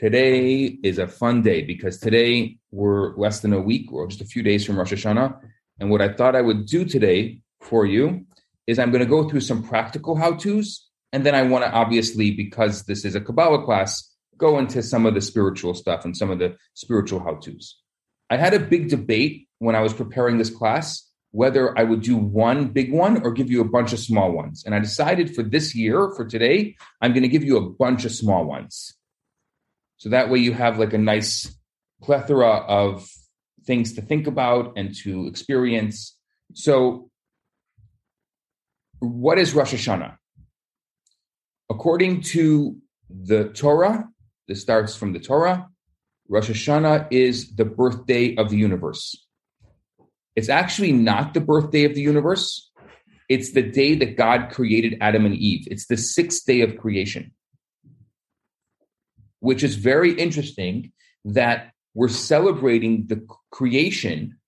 Today is a fun day because today we're less than a week or just a few days from Rosh Hashanah. And what I thought I would do today for you is I'm going to go through some practical how to's. And then I want to obviously, because this is a Kabbalah class, go into some of the spiritual stuff and some of the spiritual how to's. I had a big debate when I was preparing this class whether I would do one big one or give you a bunch of small ones. And I decided for this year, for today, I'm going to give you a bunch of small ones. So that way you have like a nice plethora of things to think about and to experience. So, what is Rosh Hashanah? According to the Torah, this starts from the Torah, Rosh Hashanah is the birthday of the universe. It's actually not the birthday of the universe. It's the day that God created Adam and Eve. It's the sixth day of creation which is very interesting that we're celebrating the creation,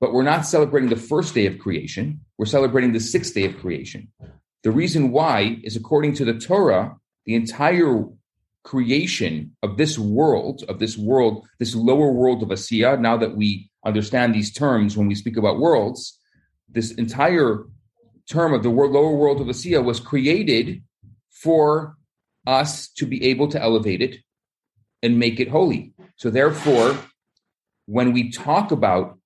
but we're not celebrating the first day of creation. We're celebrating the sixth day of creation. The reason why is according to the Torah, the entire creation of this world, of this world, this lower world of Asiya, now that we understand these terms when we speak about worlds, this entire term of the lower world of Asiya was created for us to be able to elevate it and make it holy. So, therefore, when we talk about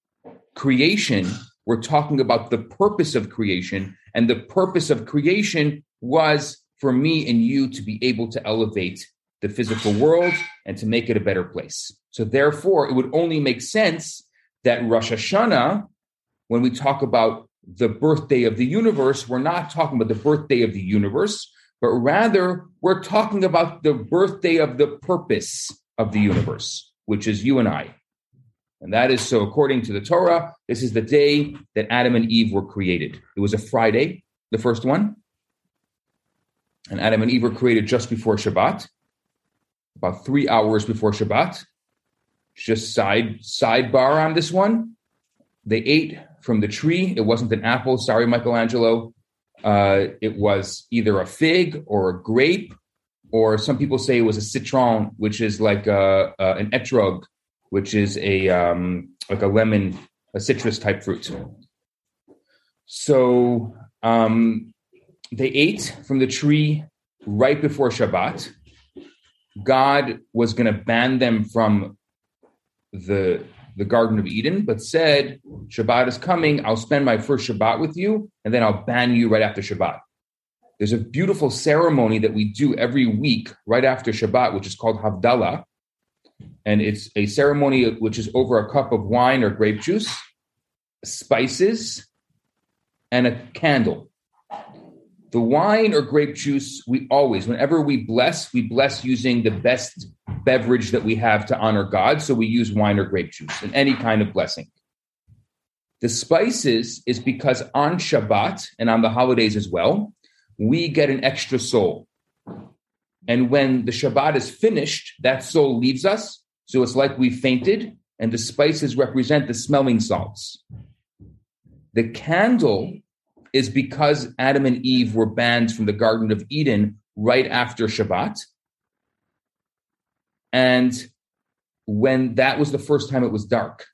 creation, we're talking about the purpose of creation. And the purpose of creation was for me and you to be able to elevate the physical world and to make it a better place. So, therefore, it would only make sense that Rosh Hashanah, when we talk about the birthday of the universe, we're not talking about the birthday of the universe but rather we're talking about the birthday of the purpose of the universe, which is you and I. And that is so, according to the Torah, this is the day that Adam and Eve were created. It was a Friday, the first one. And Adam and Eve were created just before Shabbat, about three hours before Shabbat. Just side sidebar on this one. They ate from the tree. It wasn't an apple. Sorry, Michelangelo. Uh, it was either a fig or a grape, or some people say it was a citron, which is like a, a, an etrog, which is a um, like a lemon, a citrus type fruit. So um, they ate from the tree right before Shabbat. God was going to ban them from the the Garden of Eden, but said, Shabbat is coming. I'll spend my first Shabbat with you, and then I'll ban you right after Shabbat. There's a beautiful ceremony that we do every week right after Shabbat, which is called Havdalah. And it's a ceremony which is over a cup of wine or grape juice, spices, and a candle. The wine or grape juice, we always, whenever we bless, we bless using the best beverage that we have to honor God. So we use wine or grape juice in any kind of blessing. The spices is because on Shabbat and on the holidays as well, we get an extra soul. And when the Shabbat is finished, that soul leaves us. So it's like we fainted, and the spices represent the smelling salts. The candle is because Adam and Eve were banned from the Garden of Eden right after Shabbat. And when that was the first time it was dark.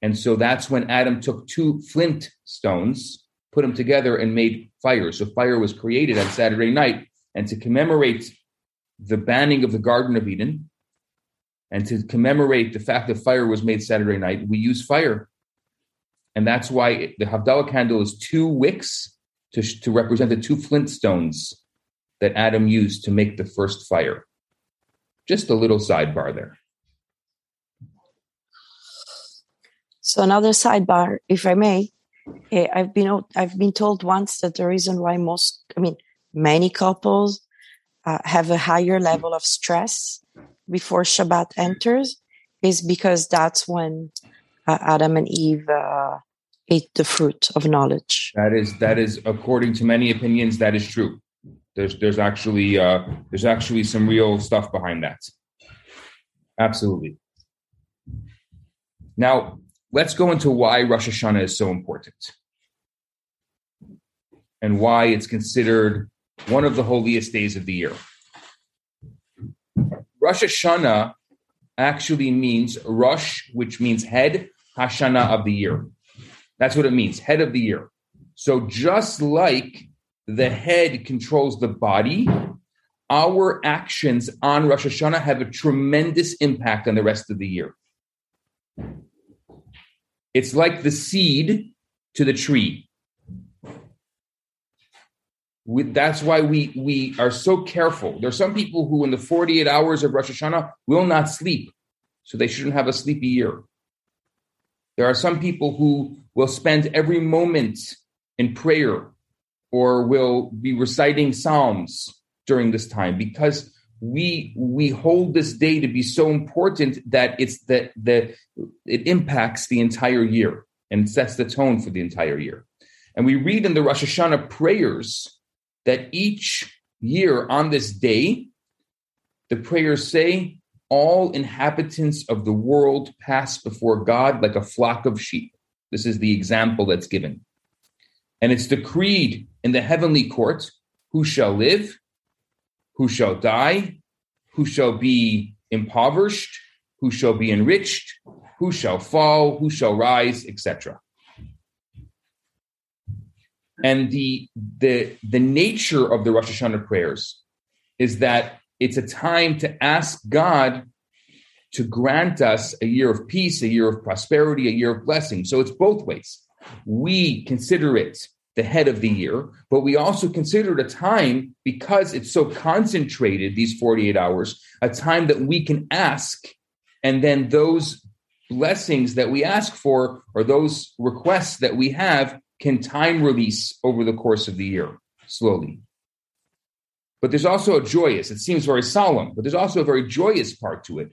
And so that's when Adam took two flint stones, put them together, and made fire. So fire was created on Saturday night. And to commemorate the banning of the Garden of Eden, and to commemorate the fact that fire was made Saturday night, we use fire. And that's why the Havdalah candle is two wicks to, to represent the two flint stones that Adam used to make the first fire. Just a little sidebar there. So another sidebar, if I may, eh, I've been I've been told once that the reason why most, I mean, many couples uh, have a higher level of stress before Shabbat enters is because that's when uh, Adam and Eve uh, ate the fruit of knowledge. That is that is according to many opinions that is true. There's there's actually uh, there's actually some real stuff behind that. Absolutely. Now let's go into why Rosh Hashanah is so important and why it's considered one of the holiest days of the year. Rosh Hashanah actually means Rosh, which means head, Hashanah of the year. That's what it means, head of the year. So just like the head controls the body, our actions on Rosh Hashanah have a tremendous impact on the rest of the year. It's like the seed to the tree. We, that's why we we are so careful. There are some people who, in the 48 hours of Rosh Hashanah, will not sleep, so they shouldn't have a sleepy year. There are some people who will spend every moment in prayer or will be reciting psalms during this time because we we hold this day to be so important that it's that the it impacts the entire year and sets the tone for the entire year. And we read in the Rosh Hashanah prayers that each year on this day, the prayers say, All inhabitants of the world pass before God like a flock of sheep. This is the example that's given. And it's decreed in the heavenly court who shall live, who shall die, who shall be impoverished, who shall be enriched, who shall fall, who shall rise, etc and the the the nature of the Rosh Hashanah prayers is that it's a time to ask God to grant us a year of peace, a year of prosperity, a year of blessing. So it's both ways. We consider it the head of the year, but we also consider it a time because it's so concentrated, these 48 hours, a time that we can ask, and then those blessings that we ask for or those requests that we have can time release over the course of the year slowly. But there's also a joyous, it seems very solemn, but there's also a very joyous part to it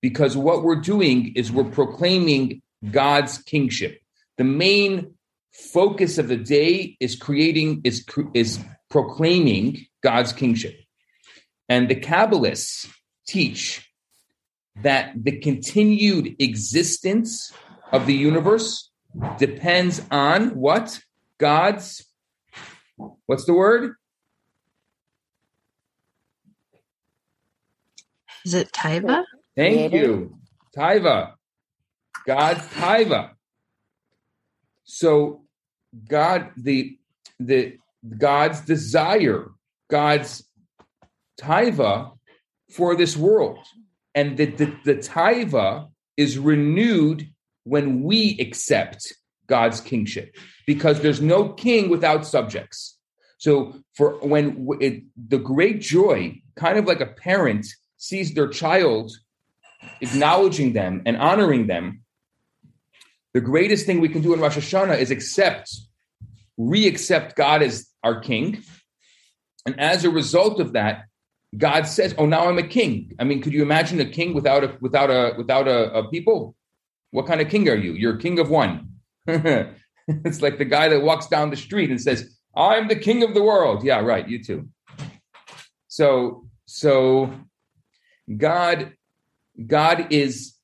because what we're doing is we're proclaiming God's kingship. The main focus of the day is creating, is, is proclaiming God's kingship. And the Kabbalists teach that the continued existence of the universe depends on what? God's, what's the word? Is it Taiva? Thank you. Taiva. God's Taiva. So God, the the God's desire, God's Taiva for this world. And the, the, the Taiva is renewed when we accept God's kingship because there's no king without subjects. So for when it, the great joy, kind of like a parent sees their child acknowledging them and honoring them, the greatest thing we can do in Rosh Hashanah is accept, re-accept God as our king. And as a result of that, God says, "Oh, now I'm a king." I mean, could you imagine a king without a without a without a, a people? What kind of king are you? You're a king of one. it's like the guy that walks down the street and says, I'm the king of the world. Yeah, right. You too. So, so God, God is,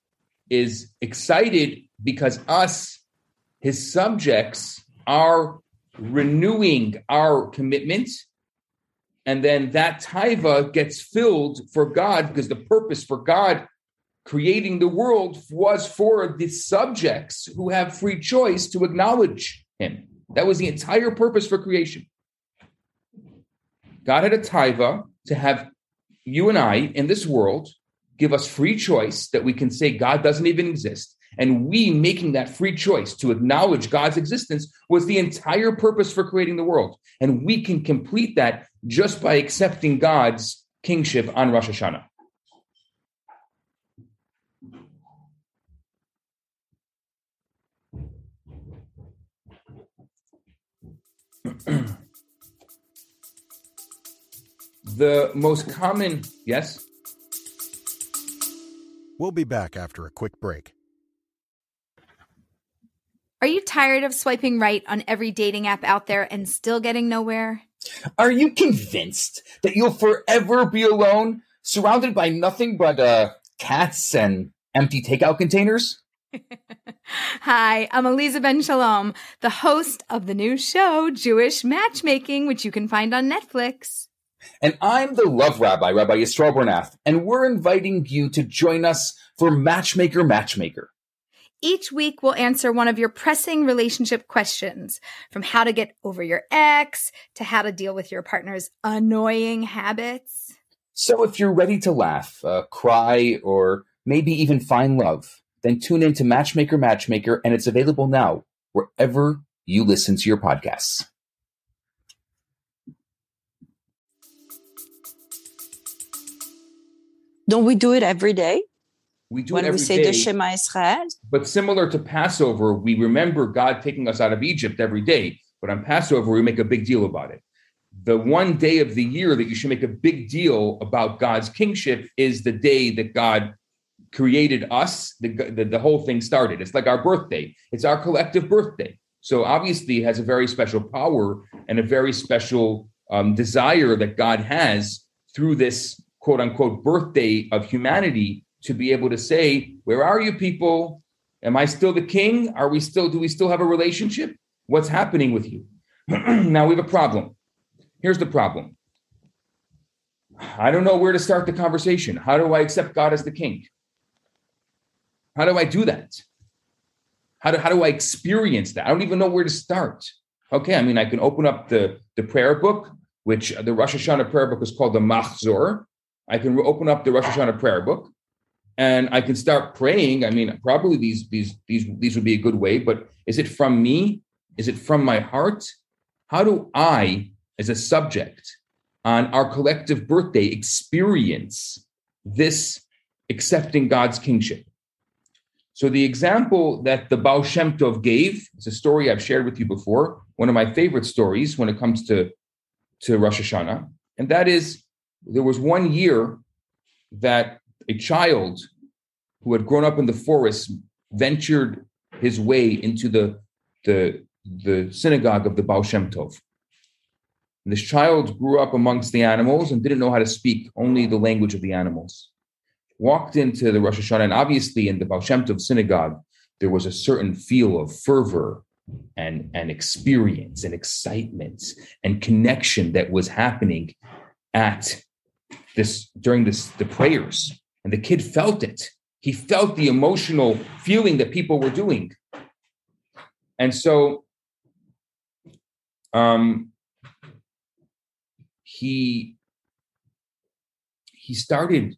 is excited because us, his subjects, are renewing our commitment. And then that taiva gets filled for God because the purpose for God creating the world was for the subjects who have free choice to acknowledge him. That was the entire purpose for creation. God had a taiva to have you and I in this world give us free choice that we can say God doesn't even exist. And we making that free choice to acknowledge God's existence was the entire purpose for creating the world. And we can complete that just by accepting God's kingship on Rosh Hashanah. the most common, yes? We'll be back after a quick break. Are you tired of swiping right on every dating app out there and still getting nowhere? Are you convinced that you'll forever be alone, surrounded by nothing but uh, cats and empty takeout containers? Hi, I'm Aleeza Ben Shalom, the host of the new show, Jewish Matchmaking, which you can find on Netflix. And I'm the Love Rabbi, Rabbi Yisrael Bernath, and we're inviting you to join us for Matchmaker Matchmaker. Each week, we'll answer one of your pressing relationship questions from how to get over your ex to how to deal with your partner's annoying habits. So if you're ready to laugh, uh, cry, or maybe even find love, then tune in to Matchmaker Matchmaker, and it's available now wherever you listen to your podcasts. Don't we do it every day? We do when it every we say day, the Shema Israel? But similar to Passover, we remember God taking us out of Egypt every day. But on Passover, we make a big deal about it. The one day of the year that you should make a big deal about God's kingship is the day that God created us. The, the, the whole thing started. It's like our birthday. It's our collective birthday. So obviously, it has a very special power and a very special um, desire that God has through this quote unquote birthday of humanity to be able to say, Where are you people? Am I still the king? Are we still, do we still have a relationship? What's happening with you? now we have a problem. Here's the problem. I don't know where to start the conversation. How do I accept God as the king? How do I do that? How do, how do I experience that? I don't even know where to start. Okay, I mean, I can open up the, the prayer book, which uh, the Rosh Hashanah prayer book is called the Machzor. I can open up the Rosh Hashanah prayer book and I can start praying. I mean, probably these these these these would be a good way, but is it from me? Is it from my heart? How do I, as a subject on our collective birthday, experience this accepting God's kingship? So the example that the Baal Shem Tov gave is a story I've shared with you before, one of my favorite stories when it comes to, to Rosh Hashanah. And that is there was one year that a child who had grown up in the forest ventured his way into the, the, the synagogue of the Baal Shem Tov. And this child grew up amongst the animals and didn't know how to speak only the language of the animals. Walked into the Rosh Hashanah, and obviously in the Baal Shem Tov synagogue, there was a certain feel of fervor and, and experience and excitement and connection that was happening at this during this the prayers and the kid felt it. He felt the emotional feeling that people were doing. And so um he he started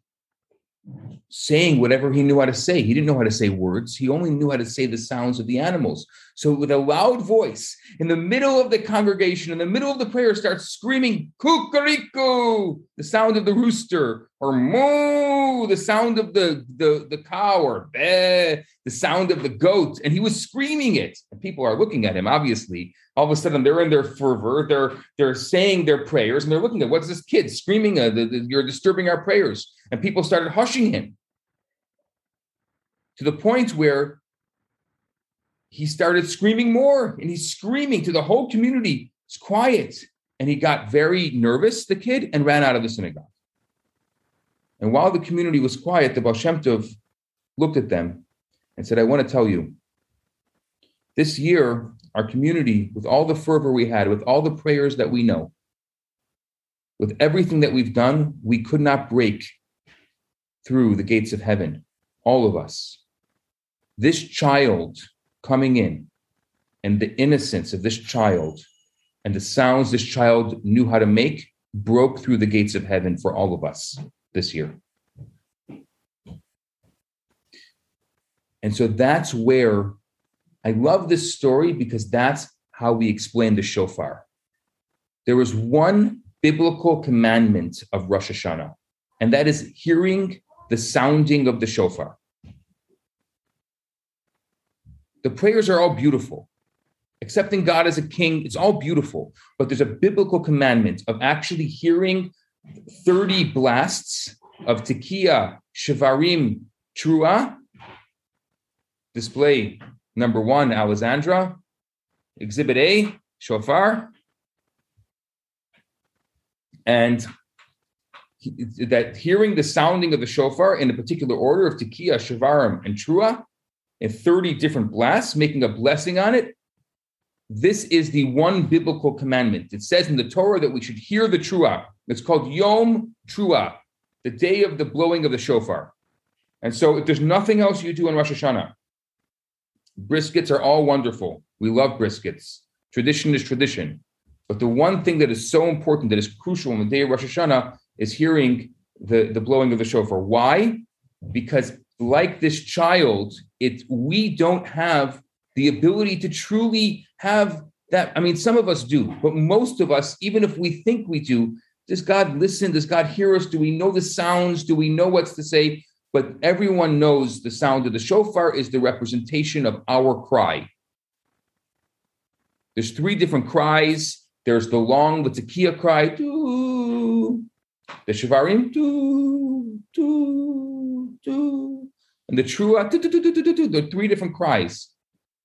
saying whatever he knew how to say. He didn't know how to say words. He only knew how to say the sounds of the animals. So, with a loud voice, in the middle of the congregation, in the middle of the prayer, starts screaming "Kukariku," the sound of the rooster, or "Moo," the sound of the the, the cow, or "Beh," the sound of the goat. And he was screaming it. And people are looking at him. Obviously, all of a sudden they're in their fervor. They're they're saying their prayers, and they're looking at what's this kid screaming? Uh, the, the, you're disturbing our prayers and people started hushing him to the point where he started screaming more and he's screaming to the whole community it's quiet and he got very nervous the kid and ran out of the synagogue and while the community was quiet the Baal Shem Tov looked at them and said i want to tell you this year our community with all the fervor we had with all the prayers that we know with everything that we've done we could not break through the gates of heaven, all of us. This child coming in and the innocence of this child and the sounds this child knew how to make broke through the gates of heaven for all of us this year. And so that's where I love this story because that's how we explain the shofar. There was one biblical commandment of Rosh Hashanah, and that is hearing the sounding of the shofar. The prayers are all beautiful. Accepting God as a king, it's all beautiful. But there's a biblical commandment of actually hearing 30 blasts of tekiah, shavarim, trua. Display number one, Alexandra. Exhibit A, shofar. And that hearing the sounding of the shofar in a particular order of tekiah, shavarim, and trua, in 30 different blasts, making a blessing on it, this is the one biblical commandment. It says in the Torah that we should hear the trua, It's called Yom Trua, the day of the blowing of the shofar. And so, if there's nothing else you do in Rosh Hashanah, briskets are all wonderful. We love briskets. Tradition is tradition. But the one thing that is so important, that is crucial on the day of Rosh Hashanah, is hearing the, the blowing of the shofar. Why? Because like this child, it we don't have the ability to truly have that. I mean, some of us do, but most of us, even if we think we do, does God listen? Does God hear us? Do we know the sounds? Do we know what's to say? But everyone knows the sound of the shofar is the representation of our cry. There's three different cries. There's the long Latzakia cry, doo, the Shavarim, doo, doo, doo, and the Trua, doo, doo, doo, doo, doo, doo. Are three different cries.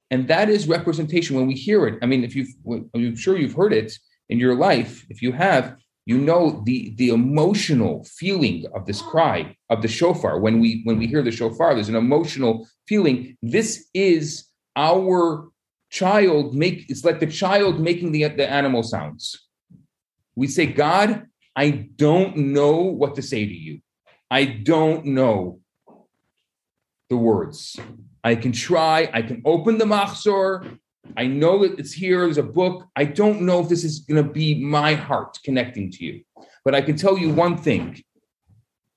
And that is representation when we hear it. I mean, if you've, I'm sure you've heard it in your life. If you have, you know the the emotional feeling of this cry of the shofar. When we when we hear the shofar there's an emotional feeling. This is our child make it's like the child making the the animal sounds. We say god i don't know what to say to you. I don't know the words. I can try. I can open the machzor I know that it's here. There's a book. I don't know if this is going to be my heart connecting to you, but I can tell you one thing.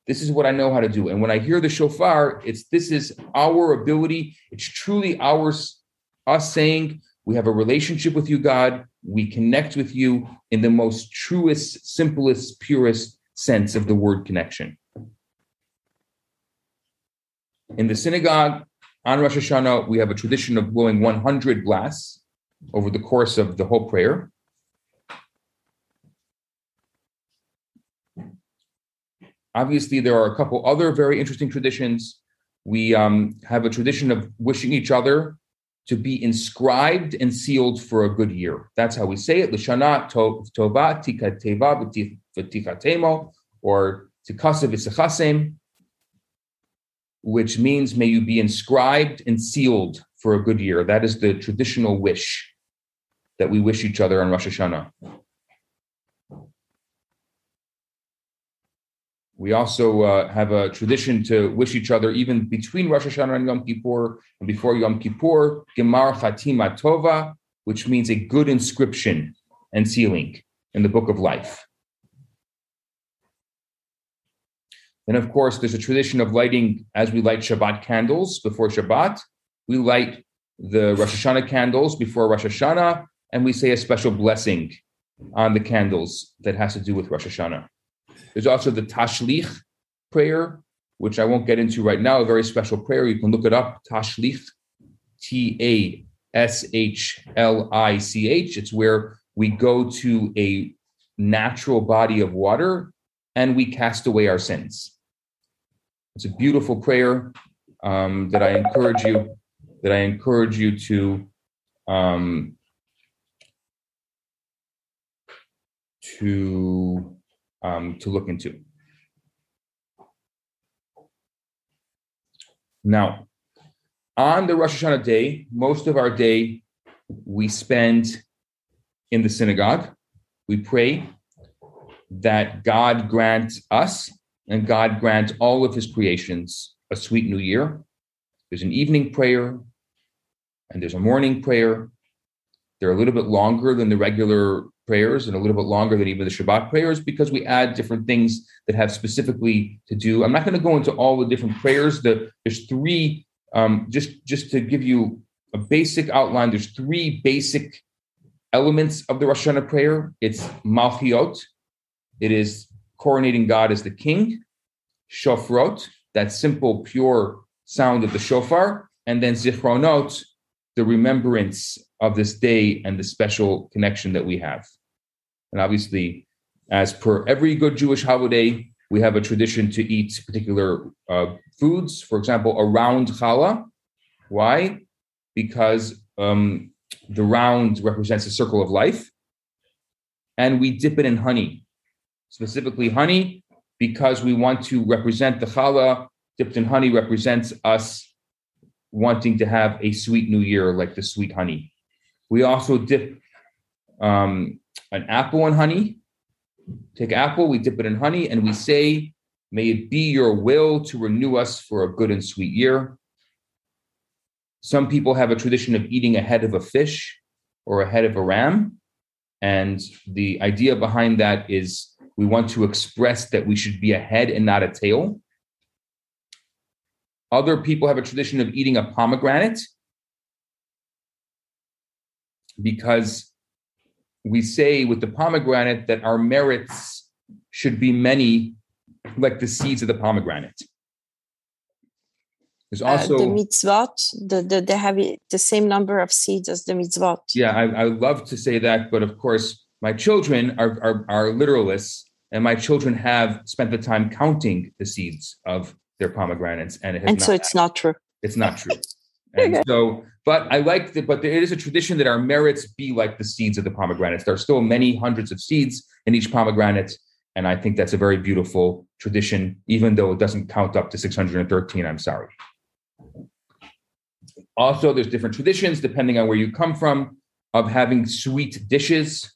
This is what I know how to do. And when I hear the shofar, it's this is our ability. It's truly ours, us saying we have a relationship with you, God. We connect with you in the most truest, simplest, purest sense of the word connection. In the synagogue, on Rosh Hashanah, we have a tradition of blowing 100 blasts over the course of the whole prayer. Obviously, there are a couple other very interesting traditions. We um, have a tradition of wishing each other to be inscribed and sealed for a good year. That's how we say it. Lishana tova tika teva v'tichatemo, or tikasa v'sechasem which means may you be inscribed and sealed for a good year. That is the traditional wish that we wish each other on Rosh Hashanah. We also uh, have a tradition to wish each other, even between Rosh Hashanah and Yom Kippur, and before Yom Kippur, Gemar Chatima Tova, which means a good inscription and sealing in the book of life. And of course, there's a tradition of lighting, as we light Shabbat candles before Shabbat, we light the Rosh Hashanah candles before Rosh Hashanah, and we say a special blessing on the candles that has to do with Rosh Hashanah. There's also the Tashlich prayer, which I won't get into right now, a very special prayer. You can look it up, Tashlich, T A S H L I C H. It's where we go to a natural body of water and we cast away our sins. It's a beautiful prayer um, that I encourage you that I encourage you to um, to um, to look into. Now, on the Rosh Hashanah day, most of our day we spend in the synagogue. We pray that God grant us and God grants all of his creations a sweet new year. There's an evening prayer and there's a morning prayer. They're a little bit longer than the regular prayers and a little bit longer than even the Shabbat prayers because we add different things that have specifically to do. I'm not going to go into all the different prayers. The, there's three, um, just, just to give you a basic outline, there's three basic elements of the Rosh Hashanah prayer. It's Malchiot, it is coronating God as the king, shofrot, that simple, pure sound of the shofar, and then zichronot, the remembrance of this day and the special connection that we have. And obviously, as per every good Jewish holiday, we have a tradition to eat particular uh, foods. For example, around challah. Why? Because um, the round represents a circle of life, and we dip it in honey specifically honey, because we want to represent the challah dipped in honey represents us wanting to have a sweet new year like the sweet honey. We also dip um, an apple in honey take apple, we dip it in honey, and we say, May it be your will to renew us for a good and sweet year. Some people have a tradition of eating a head of a fish or a head of a ram. And the idea behind that is we want to express that we should be a head and not a tail. Other people have a tradition of eating a pomegranate because we say with the pomegranate that our merits should be many like the seeds of the pomegranate. There's also uh, the mitzvot. The, the they have the same number of seeds as the mitzvot. Yeah, I, I love to say that, but of course, my children are, are are literalists, and my children have spent the time counting the seeds of their pomegranates, and it and so it's not true. It's not true. And so, but I like that. But it is a tradition that our merits be like the seeds of the pomegranates. There are still many hundreds of seeds in each pomegranate, and I think that's a very beautiful tradition, even though it doesn't count up to 613. I'm sorry. Also, there's different traditions depending on where you come from of having sweet dishes.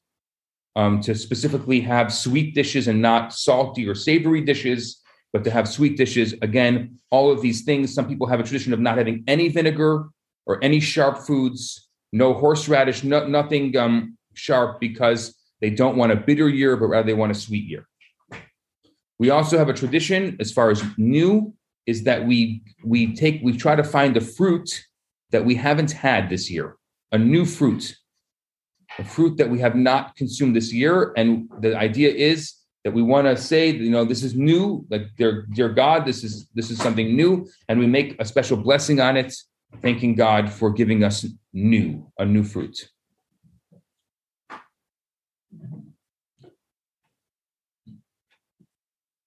Um, to specifically have sweet dishes and not salty or savory dishes, but to have sweet dishes. Again, all of these things. Some people have a tradition of not having any vinegar or any sharp foods, no horseradish, no, nothing um, sharp because they don't want a bitter year, but rather they want a sweet year. We also have a tradition as far as new is that we we take we try to find a fruit that we haven't had this year, a new fruit, fruit that we have not consumed this year. And the idea is that we want to say, you know, this is new, like dear, dear God, this is this is something new, and we make a special blessing on it, thanking God for giving us new, a new fruit.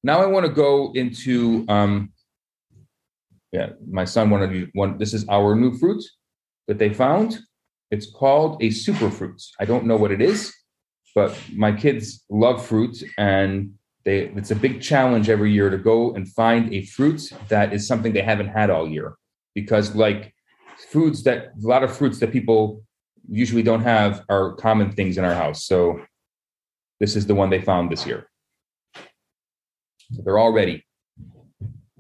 Now I want to go into um, yeah, my son wanted one. This is our new fruit that they found. It's called a super fruit. I don't know what it is, but my kids love fruit, and they it's a big challenge every year to go and find a fruit that is something they haven't had all year. Because like foods that a lot of fruits that people usually don't have are common things in our house. So this is the one they found this year. So they're all ready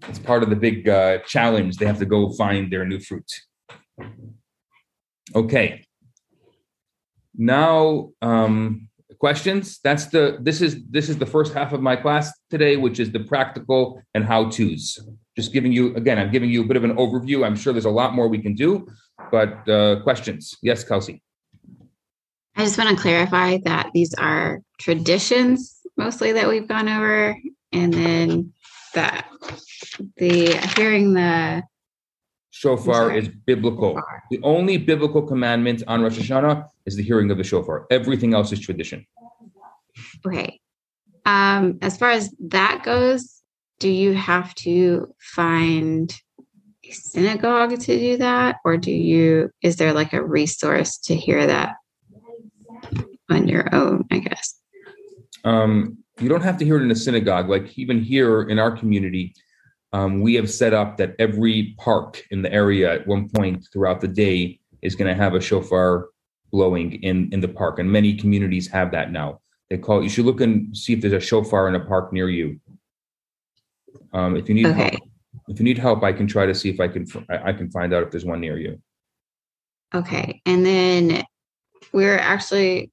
it's part of the big uh, challenge. They have to go find their new fruit. Okay. Now, um, questions. That's the this is this is the first half of my class today, which is the practical and how tos. Just giving you again, I'm giving you a bit of an overview. I'm sure there's a lot more we can do, but uh, questions. Yes, Kelsey. I just want to clarify that these are traditions mostly that we've gone over, and then that the hearing the shofar is biblical. The only biblical commandment on Rosh Hashanah is the hearing of the shofar. Everything else is tradition. Okay. Um, as far as that goes, do you have to find a synagogue to do that, or do you? Is there like a resource to hear that on your own? I guess. Um, you don't have to hear it in a synagogue. Like even here in our community, um, we have set up that every park in the area at one point throughout the day is going to have a shofar blowing in in the park, and many communities have that now. They call. It, you should look and see if there's a shofar in a park near you. Um, if you need okay. help, if you need help, I can try to see if I can I can find out if there's one near you. Okay, and then we're actually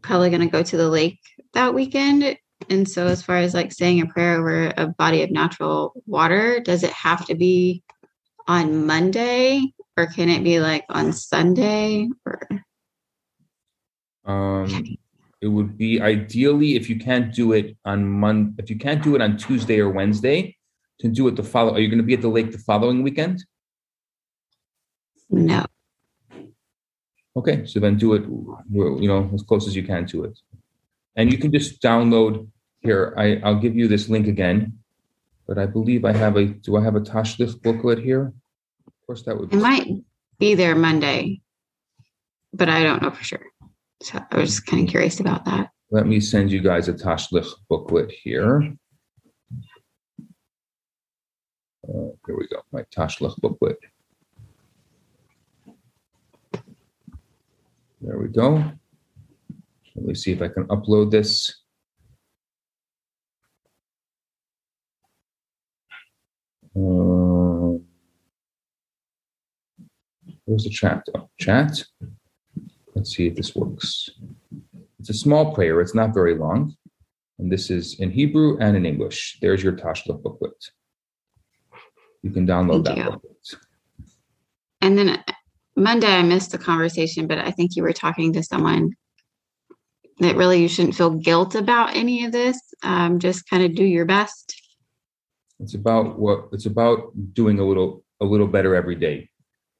probably going to go to the lake that weekend and so, as far as like saying a prayer over a body of natural water, does it have to be on Monday or can it be like on Sunday or? Um, it would be ideally if you can't do it on Monday, if you can't do it on Tuesday or Wednesday, to do it the follow. Are you going to be at the lake the following weekend? No. Okay, so then do it, you know, as close as you can to it, and you can just download here, I, I'll give you this link again, but I believe I have a, do I have a Tashlich booklet here? Of course, that would be. It might be there Monday, but I don't know for sure. So I was just kind of curious about that. Let me send you guys a Tashlich booklet here. Uh, here we go, my Tashlich booklet. There we go. Let me see if I can upload this. Um, where's the chat? Oh, chat. Let's see if this works. It's a small prayer. It's not very long. And this is in Hebrew and in English. There's your Tashlich booklet. You can download Thank that you. booklet. And then uh, Monday, I missed the conversation, but I think you were talking to someone that really you shouldn't feel guilt about any of this. Um, just kind of do your best. It's about what it's about doing a little a little better every day.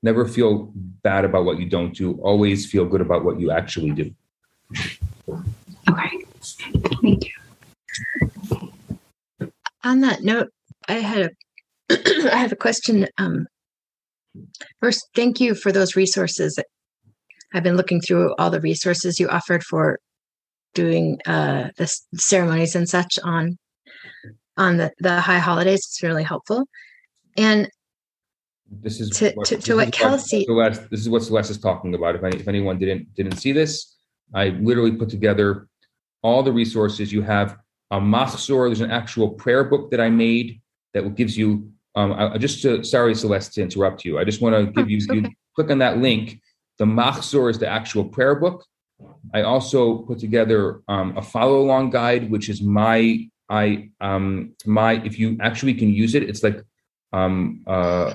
Never feel bad about what you don't do. Always feel good about what you actually do. Okay. Thank you. On that note, I had a I have a question. Um, first, thank you for those resources. I've been looking through all the resources you offered for doing uh, the ceremonies and such on on the, the high holidays. It's really helpful. And This is To- to- this to what Kelsey- Celeste, this is what Celeste is talking about. If, any, if anyone didn't didn't see this, I literally put together all the resources. You have a machzor. There's an actual prayer book that I made that gives you. Um, I, I just to, sorry, Celeste, to interrupt you. I just want to give you. it's You click on that link. The machzor is the actual prayer book. I also put together um, a follow along guide, which is my I um my if you actually can use it, it's like um uh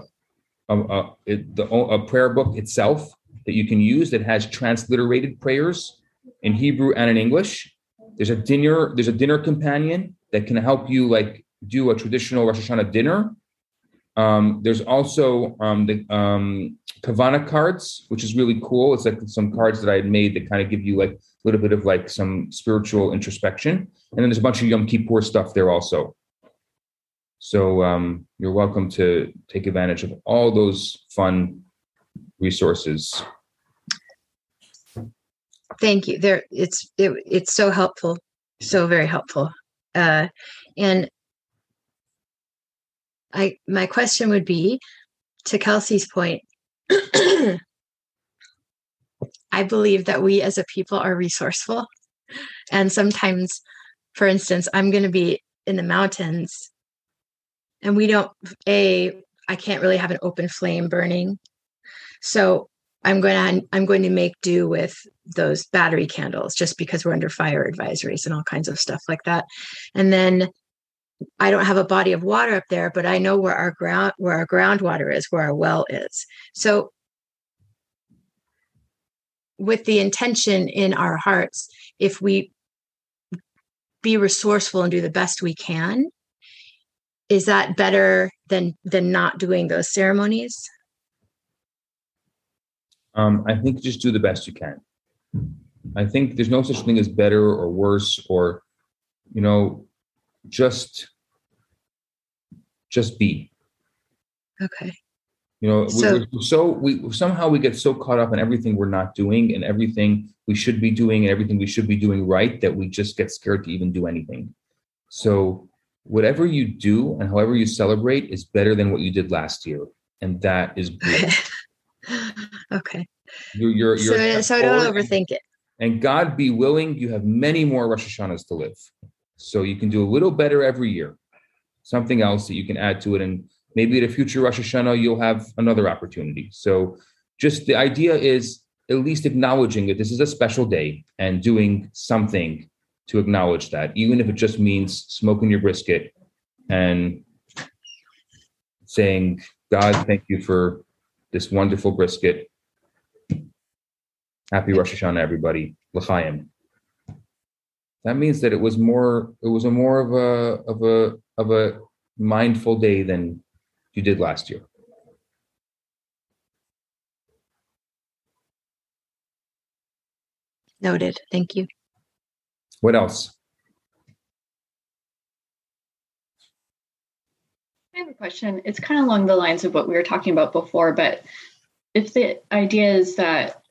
a, a, it, the, a prayer book itself that you can use that has transliterated prayers in Hebrew and in English. There's a dinner. There's a dinner companion that can help you like do a traditional Rosh Hashanah dinner. Um, there's also um, the um, Kavana cards, which is really cool. It's like some cards that I had made that kind of give you like a little bit of like some spiritual introspection. And then there's a bunch of Yom Kippur stuff there also. So um, you're welcome to take advantage of all those fun resources. thank you. There, it's it, it's so helpful, so very helpful. Uh, and I my question would be to Kelsey's point. I believe that we as a people are resourceful, and sometimes, for instance, I'm going to be in the mountains, and we don't a I can't really have an open flame burning, so I'm going to I'm going to make do with those battery candles just because we're under fire advisories and all kinds of stuff like that. And then I don't have a body of water up there, but I know where our ground where our groundwater is, where our well is. So with the intention in our hearts, if we be resourceful and do the best we can, is that better than than not doing those ceremonies? Um, I think just do the best you can. I think there's no such thing as better or worse or, you know, just just be. Okay. You know, So- we're so we somehow we get so caught up in everything we're not doing and everything we should be doing and everything we should be doing right that we just get scared to even do anything. So whatever you do and however you celebrate is better than what you did last year, and that is good. okay. You're you're, So, you're so I don't overthink it. And God be willing, you have many more Rosh Hashanahs to live. So you can do a little better every year. Something else that you can add to it. And maybe at a future Rosh Hashanah, you'll have another opportunity. So just the idea is at least acknowledging that this is a special day and doing something to acknowledge that, even if it just means smoking your brisket and saying, God, thank you for this wonderful brisket. Happy Rosh Hashanah, everybody. L'chaim. That means that it was more. It was a more of a of a of a mindful day than you did last year. Noted. Thank you. What else? I have a question. It's kind of along the lines of what we were talking about before, but if the idea is that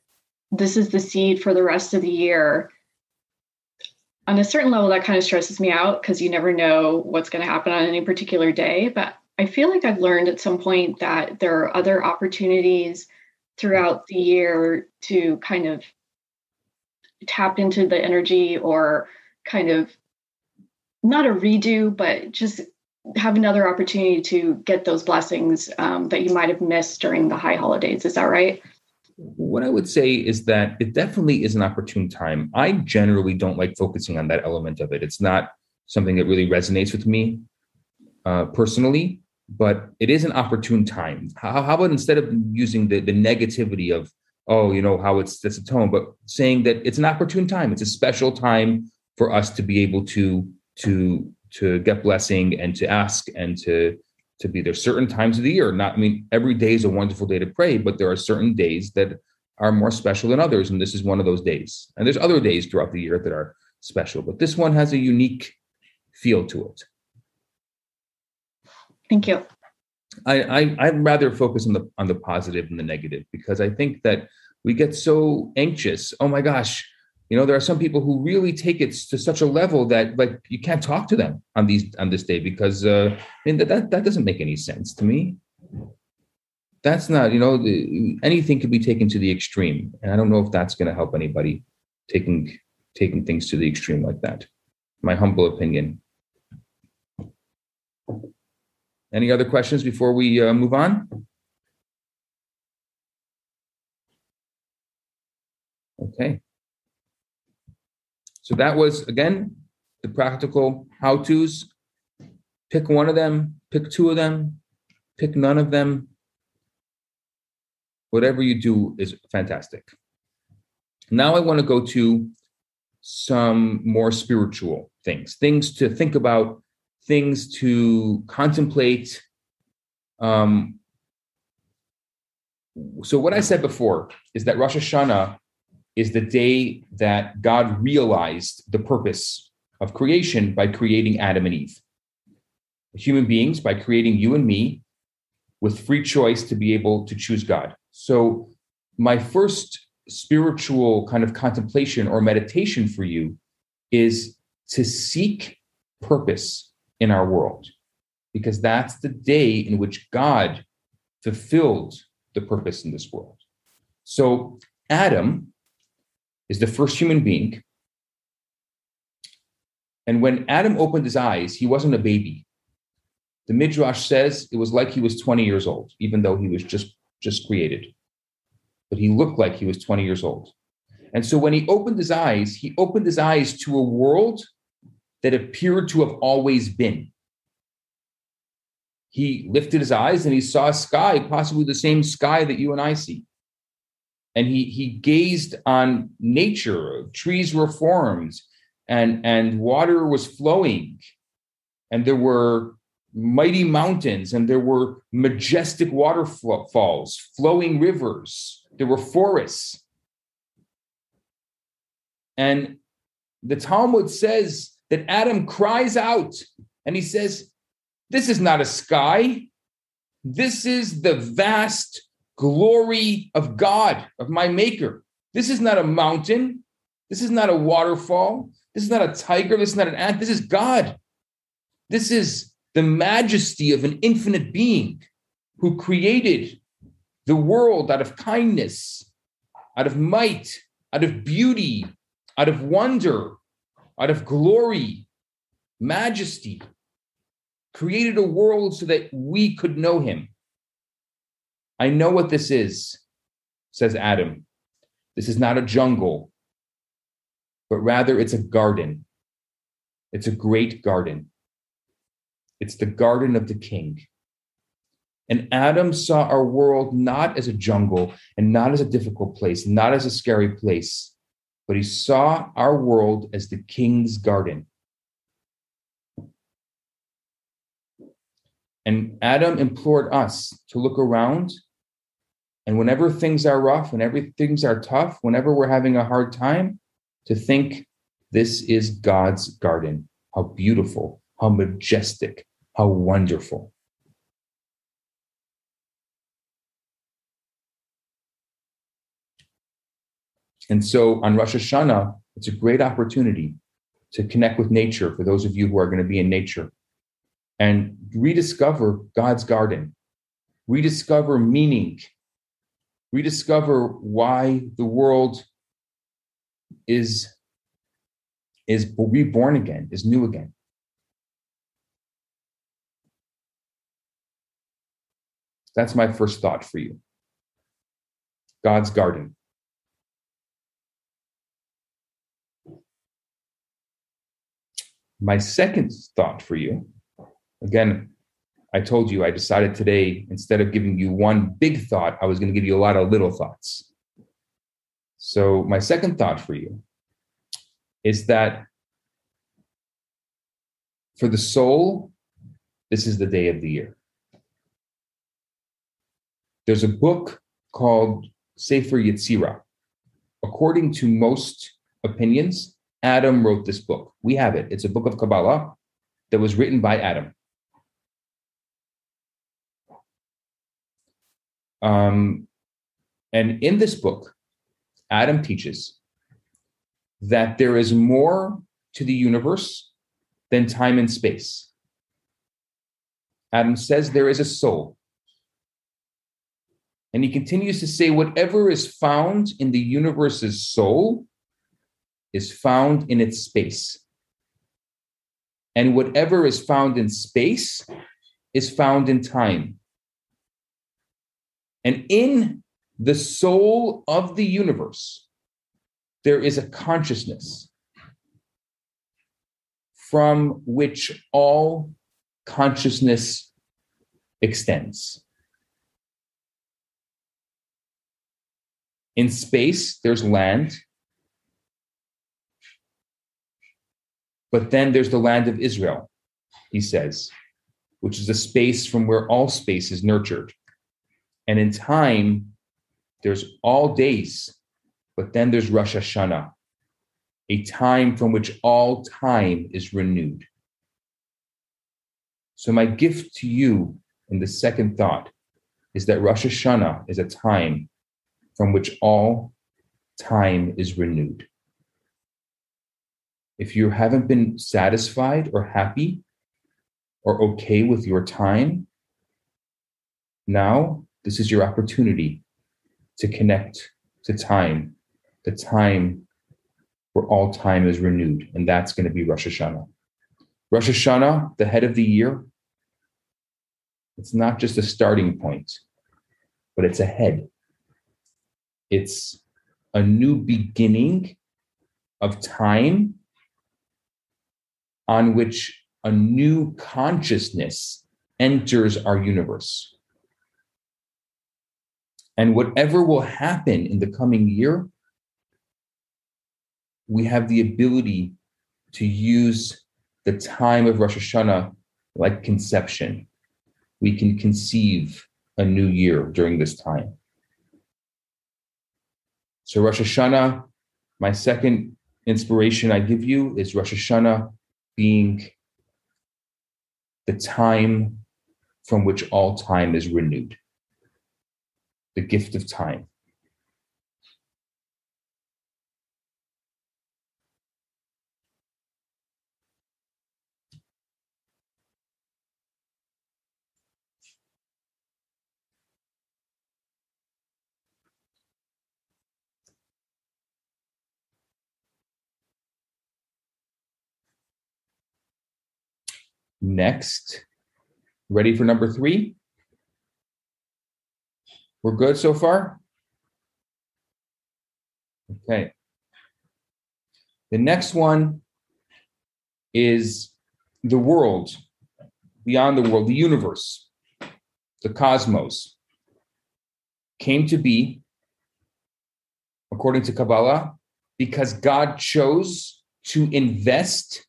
this is the seed for the rest of the year, on a certain level, that kind of stresses me out because you never know what's going to happen on any particular day. But I feel like I've learned at some point that there are other opportunities throughout the year to kind of tap into the energy or kind of not a redo, but just have another opportunity to get those blessings um, that you might have missed during the high holidays. Is that right? What I would say is that it definitely is an opportune time. I generally don't like focusing on that element of it. It's not something that really resonates with me uh, personally, but it is an opportune time. How, how, about instead of using the, the negativity of, oh, you know, how it's that's a tone, but saying that it's an opportune time. It's a special time for us to be able to to to get blessing and to ask and to to be there certain times of the year not i mean every day is a wonderful day to pray but there are certain days that are more special than others and this is one of those days and there's other days throughout the year that are special but this one has a unique feel to it thank you. I, I i'd rather focus on the on the positive and the negative because i think that we get so anxious. Oh my gosh you know there are some people who really take it to such a level that like you can't talk to them on these on this day because uh i mean that that, that doesn't make any sense to me. That's not you know the, anything can be taken to the extreme and i don't know if that's going to help anybody taking taking things to the extreme like that. My humble opinion any other questions before we uh, move on okay so that was, again, the practical how to's. Pick one of them, pick two of them, pick none of them. Whatever you do is fantastic. Now I want to go to some more spiritual things, things to think about, things to contemplate. Um, so, what I said before is that Rosh Hashanah is the day that God realized the purpose of creation by creating Adam and Eve. Human beings, by creating you and me with free choice to be able to choose God. So, my first spiritual kind of contemplation or meditation for you is to seek purpose in our world, because that's the day in which God fulfilled the purpose in this world. So, Adam is the first human being. And when Adam opened his eyes, he wasn't a baby. The Midrash says it was like he was 20 years old, even though he was just, just created. But he looked like he was 20 years old. And so when he opened his eyes, he opened his eyes to a world that appeared to have always been. He lifted his eyes and he saw a sky, possibly the same sky that you and I see. And he he gazed on nature trees were formed and and water was flowing. And there were mighty mountains and there were majestic waterfalls flowing rivers there were forests. And the talmud says that adam cries out and he says this is not a sky this is the vast glory of God, of my maker. This is not a mountain. This is not a waterfall. This is not a tiger. This is not an ant. This is God. This is the majesty of an infinite being who created the world out of kindness, out of might, out of beauty, out of wonder, out of glory, majesty, created a world so that we could know him. I know what this is, says Adam. This is not a jungle, but rather it's a garden. It's a great garden. It's the garden of the king. And Adam saw our world not as a jungle and not as a difficult place, not as a scary place, but he saw our world as the king's garden. And Adam implored us to look around and whenever things are rough, whenever things are tough, whenever we're having a hard time, to think this is God's garden. How beautiful, how majestic, how wonderful. And so on Rosh Hashanah, it's a great opportunity to connect with nature for those of you who are going to be in nature and rediscover God's garden, rediscover meaning rediscover why the world is is reborn again, is new again. That's my first thought for you. God's garden. My second thought for you, again, I told you I decided today, instead of giving you one big thought, I was going to give you a lot of little thoughts. So, my second thought for you is that for the soul, this is the day of the year. There's a book called Sefer Yetzirah. According to most opinions, Adam wrote this book. We have it. It's a book of Kabbalah that was written by Adam. Um, and in this book, Adam teaches that there is more to the universe than time and space. Adam says there is a soul. And he continues to say whatever is found in the universe's soul is found in its space. And whatever is found in space is found in time. And in the soul of the universe, there is a consciousness from which all consciousness extends. In space, there's land. But then there's the land of Israel, he says, which is a space from where all space is nurtured. And in time, there's all days, but then there's Rosh Hashanah, a time from which all time is renewed. So, my gift to you in the second thought is that Rosh Hashanah is a time from which all time is renewed. If you haven't been satisfied or happy or okay with your time, now this is your opportunity to connect to time, the time where all time is renewed. And that's going to be Rosh Hashanah. Rosh Hashanah, the head of the year, it's not just a starting point, but it's a head. It's a new beginning of time on which a new consciousness enters our universe. And whatever will happen in the coming year, we have the ability to use the time of Rosh Hashanah like conception. We can conceive a new year during this time. So, Rosh Hashanah, my second inspiration I give you is Rosh Hashanah being the time from which all time is renewed the gift of time. Next, ready for number three? We're good so far? Okay. The next one is the world, beyond the world, the universe, the cosmos, came to be, according to Kabbalah, because God chose to invest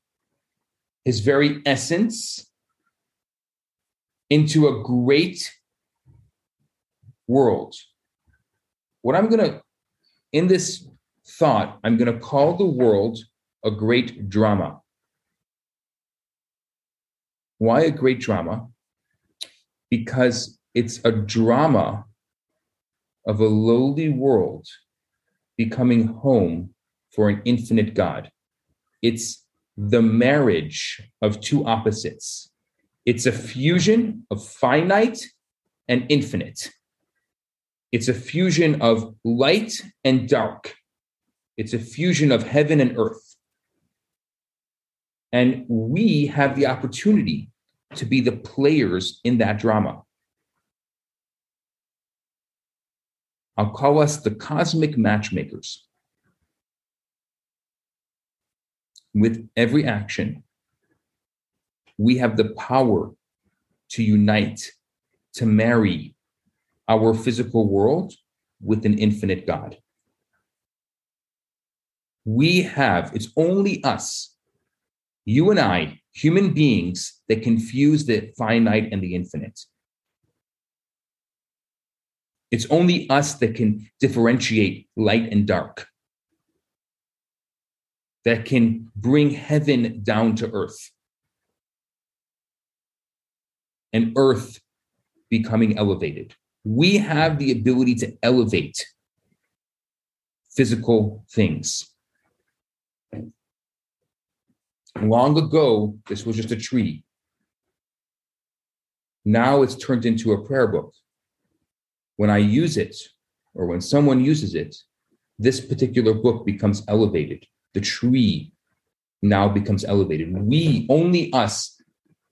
his very essence into a great world. What I'm going to, in this thought, I'm going to call the world a great drama. Why a great drama? Because it's a drama of a lowly world becoming home for an infinite God. It's the marriage of two opposites. It's a fusion of finite and infinite. It's a fusion of light and dark. It's a fusion of heaven and earth. And we have the opportunity to be the players in that drama. I'll call us the cosmic matchmakers. With every action, we have the power to unite, to marry our physical world with an infinite God. We have, it's only us, you and I, human beings, that confuse the finite and the infinite. It's only us that can differentiate light and dark, that can bring heaven down to earth and earth becoming elevated. We have the ability to elevate physical things. Long ago, this was just a tree. Now it's turned into a prayer book when I use it or when someone uses it, this particular book becomes elevated. The tree now becomes elevated. We, only us,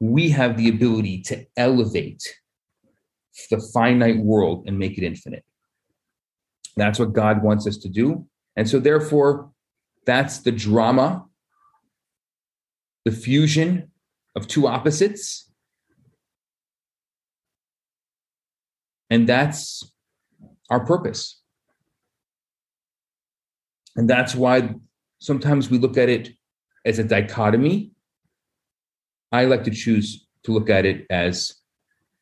we have the ability to elevate the finite world and make it infinite. That's what God wants us to do. And so, therefore, that's the drama, the fusion of two opposites And that's our purpose. And that's why sometimes we look at it as a dichotomy. I like to choose to look at it as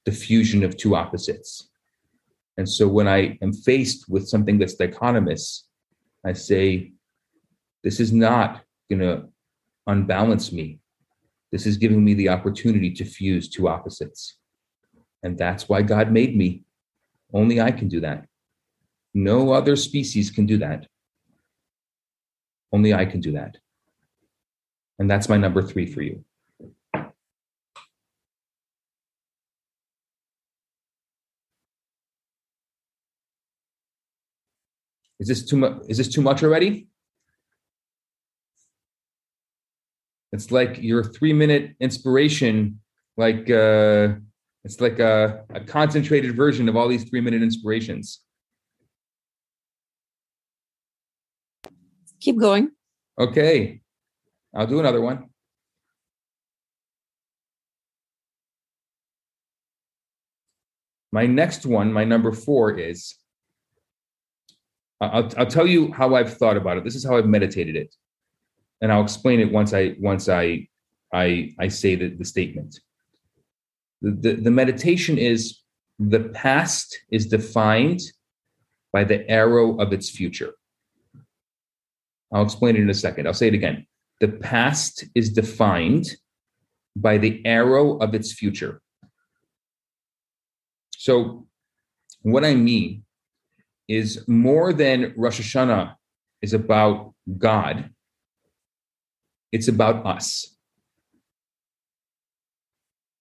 the fusion of two opposites. And so when I am faced with something that's dichotomous, I say, this is not going to unbalance me. This is giving me the opportunity to fuse two opposites. And that's why God made me. Only I can do that. No other species can do that. Only I can do that. And that's my number three for you. Is this too much? Is this too much already? It's like your three minute inspiration, like uh, it's like a, a concentrated version of all these three minute inspirations. Keep going. Okay. I'll do another one. My next one, my number four is I'll, I'll tell you how I've thought about it. This is how I've meditated it. And I'll explain it once I once I I I say the, the statement the, the meditation is the past is defined by the arrow of its future. I'll explain it in a second. I'll say it again. The past is defined by the arrow of its future. So, what I mean is more than Rosh Hashanah is about God, it's about us.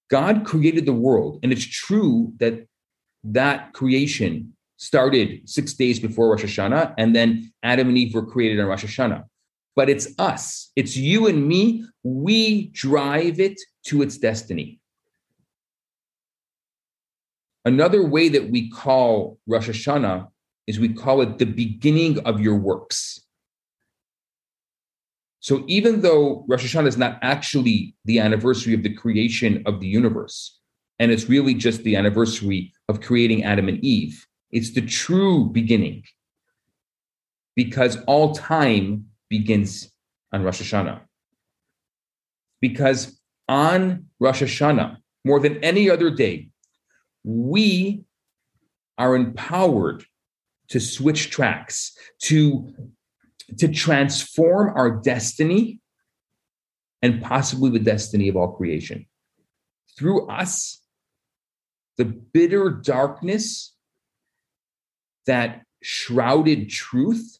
God created the world, and it's true that that creation started six days before Rosh Hashanah, and then Adam and Eve were created on Rosh Hashanah. But it's us, it's you and me. We drive it to its destiny. Another way that we call Rosh Hashanah is we call it the beginning of your works. So even though Rosh Hashanah is not actually the anniversary of the creation of the universe, and it's really just the anniversary of creating Adam and Eve, it's the true beginning because all time begins on Rosh Hashanah. Because on Rosh Hashanah, more than any other day, we are empowered to switch tracks, to to transform our destiny and possibly the destiny of all creation. Through us, the bitter darkness that shrouded truth,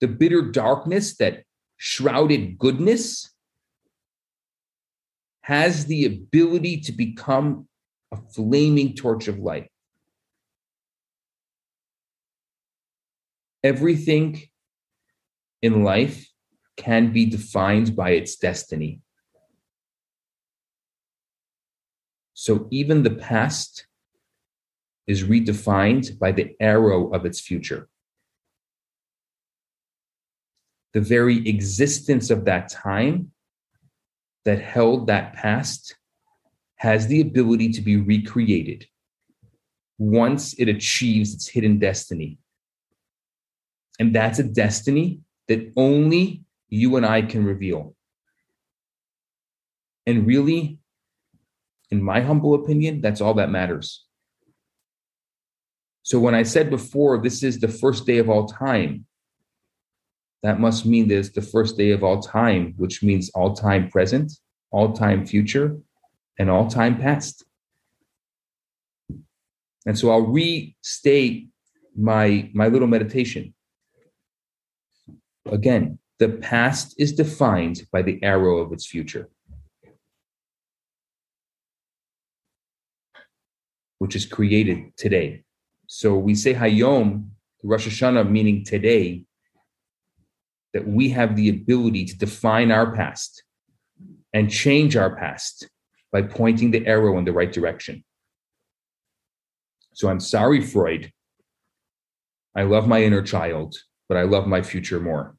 the bitter darkness that shrouded goodness, has the ability to become a flaming torch of light. everything in life can be defined by its destiny. So even the past is redefined by the arrow of its future. The very existence of that time that held that past has the ability to be recreated once it achieves its hidden destiny. And that's a destiny that only you and I can reveal. And really, in my humble opinion, that's all that matters. So when I said before, this is the first day of all time, that must mean that it's the first day of all time, which means all time present, all time future, and all time past. And so I'll restate my my little meditation. Again, the past is defined by the arrow of its future, which is created today. So we say Hayom, Rosh Hashanah, meaning today, that we have the ability to define our past and change our past by pointing the arrow in the right direction. So I'm sorry, Freud. I love my inner child, but I love my future more.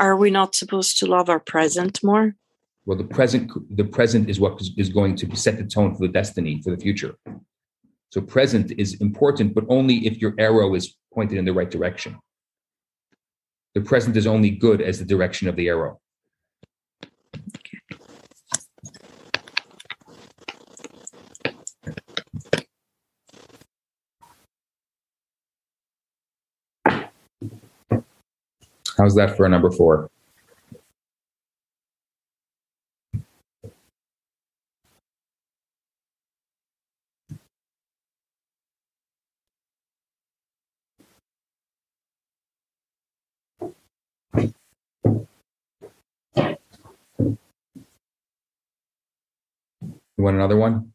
Are we not supposed to love our present more? Well, the present the present is what is going to set the tone for the destiny for the future. So present is important, but only if your arrow is pointed in the right direction. The present is only good as the direction of the arrow. How's that for a number four? Want another one?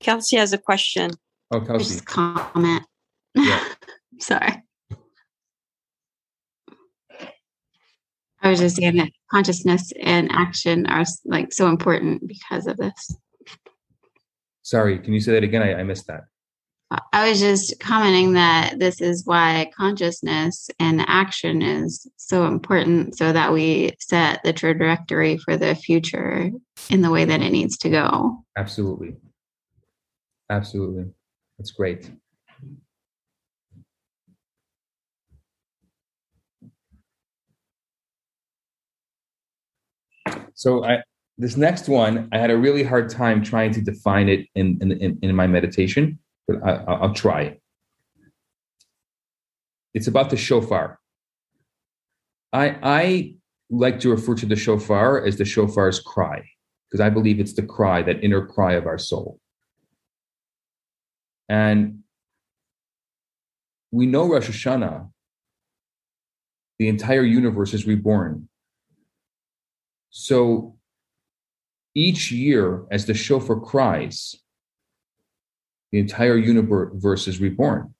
Kelsey has a question. Oh, Kelsey. Just comment. Yeah. Sorry. I was just saying that consciousness and action are like so important because of this. Sorry, can you say that again? I, I missed that. I was just commenting that this is why consciousness and action is so important so that we set the trajectory for the future in the way that it needs to go. Absolutely. Absolutely. That's great. So I this next one, I had a really hard time trying to define it in in, in, in my meditation, but I, I'll try. It's about the shofar. I I like to refer to the shofar as the shofar's cry because I believe it's the cry, that inner cry of our soul. And we know Rosh Hashanah, the entire universe is reborn. So each year, as the shofar cries, the entire universe is reborn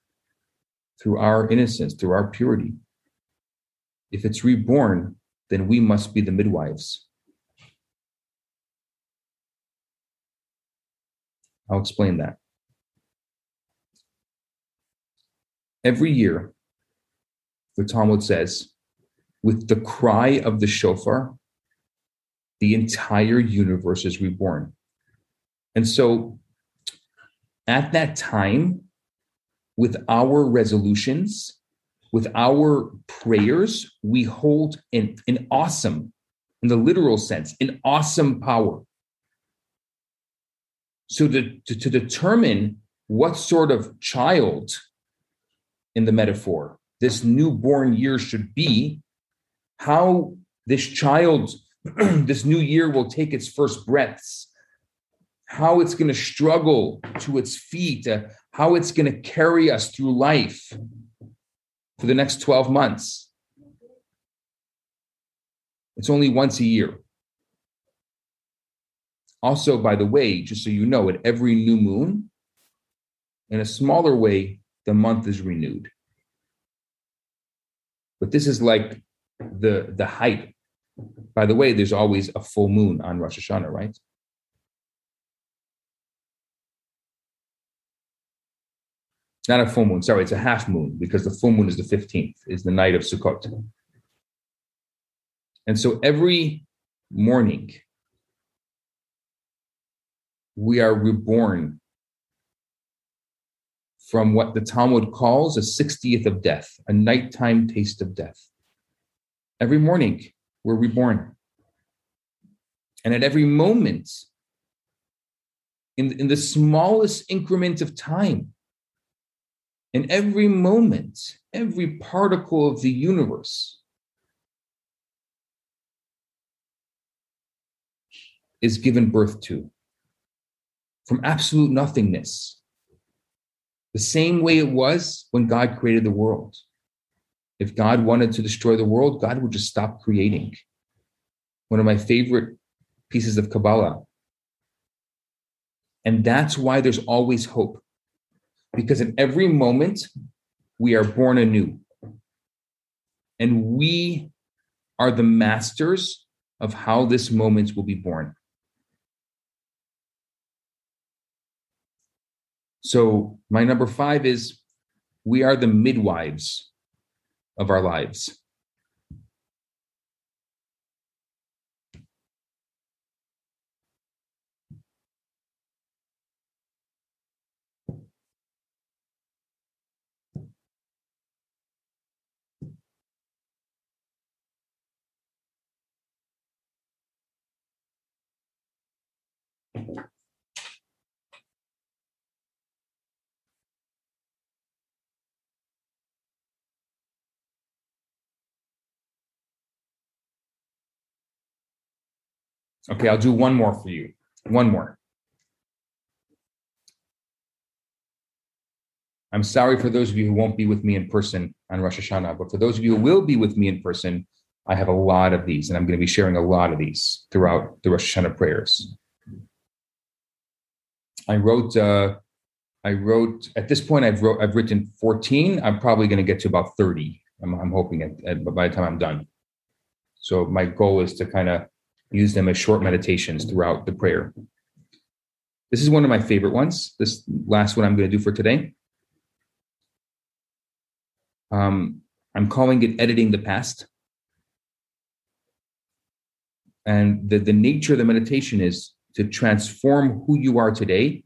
through our innocence, through our purity. If it's reborn, then we must be the midwives. I'll explain that. Every year, the Talmud says, with the cry of the shofar, the entire universe is reborn. And so at that time, with our resolutions, with our prayers, we hold an, an awesome, in the literal sense, an awesome power. So to, to, to determine what sort of child in the metaphor this newborn year should be, how this child, this new year will take its first breaths, how it's going to struggle to its feet, uh, how it's going to carry us through life for the next 12 months. It's only once a year. Also, by the way, just so you know, at every new moon, in a smaller way, the month is renewed. But this is like the the height. By the way, there's always a full moon on Rosh Hashanah, right? Not a full moon, sorry, it's a half moon because the full moon is the 15th, is the night of Sukkot. And so every morning, we are reborn from what the Talmud calls a 60th of death, a nighttime taste of death. Every morning, we're reborn. And at every moment, in, in the smallest increment of time, in every moment, every particle of the universe is given birth to from absolute nothingness the same way it was when God created the world. If God wanted to destroy the world, God would just stop creating. One of my favorite pieces of Kabbalah. And that's why there's always hope. Because in every moment, we are born anew. And we are the masters of how this moment will be born. So, my number five is we are the midwives of our lives. Okay, I'll do one more for you. One more. I'm sorry for those of you who won't be with me in person on Rosh Hashanah, but for those of you who will be with me in person, I have a lot of these, and I'm going to be sharing a lot of these throughout the Rosh Hashanah prayers. I wrote, uh, I wrote at this point, I've wrote, I've written 14. I'm probably going to get to about 30. I'm, I'm hoping at, at, by the time I'm done. So my goal is to kind of use them as short meditations throughout the prayer. This is one of my favorite ones. This last one I'm going to do for today. Um, I'm calling it editing the past. And the, the nature of the meditation is to transform who you are today,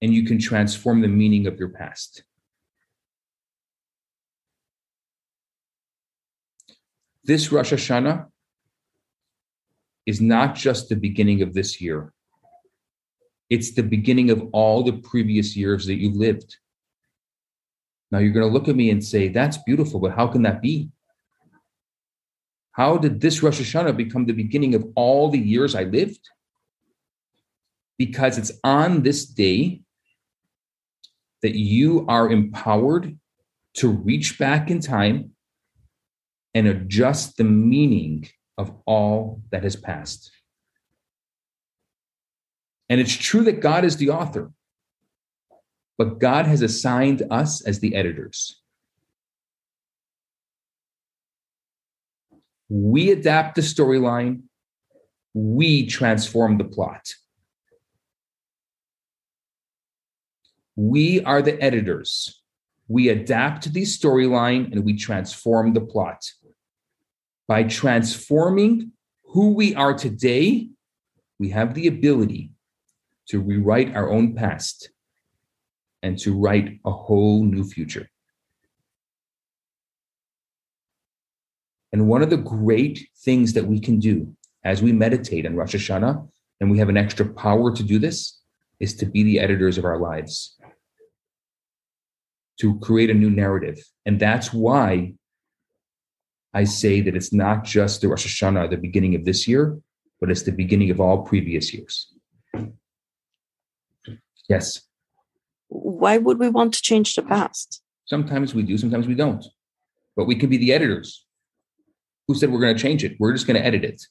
and you can transform the meaning of your past. This Rosh Hashanah is not just the beginning of this year, it's the beginning of all the previous years that you've lived. Now you're going to look at me and say, That's beautiful, but how can that be? How did this Rosh Hashanah become the beginning of all the years I lived? Because it's on this day that you are empowered to reach back in time and adjust the meaning of all that has passed. And it's true that God is the author, but God has assigned us as the editors. We adapt the storyline, we transform the plot. We are the editors. We adapt the storyline and we transform the plot by transforming who we are today, we have the ability to rewrite our own past and to write a whole new future. And one of the great things that we can do as we meditate on Rosh Hashanah, and we have an extra power to do this, is to be the editors of our lives, to create a new narrative. And that's why I say that it's not just the Rosh Hashanah, the beginning of this year, but it's the beginning of all previous years. Yes. Why would we want to change the past? Sometimes we do, sometimes we don't. But we can be the editors. Who said we're going to change it? We're just going to edit it.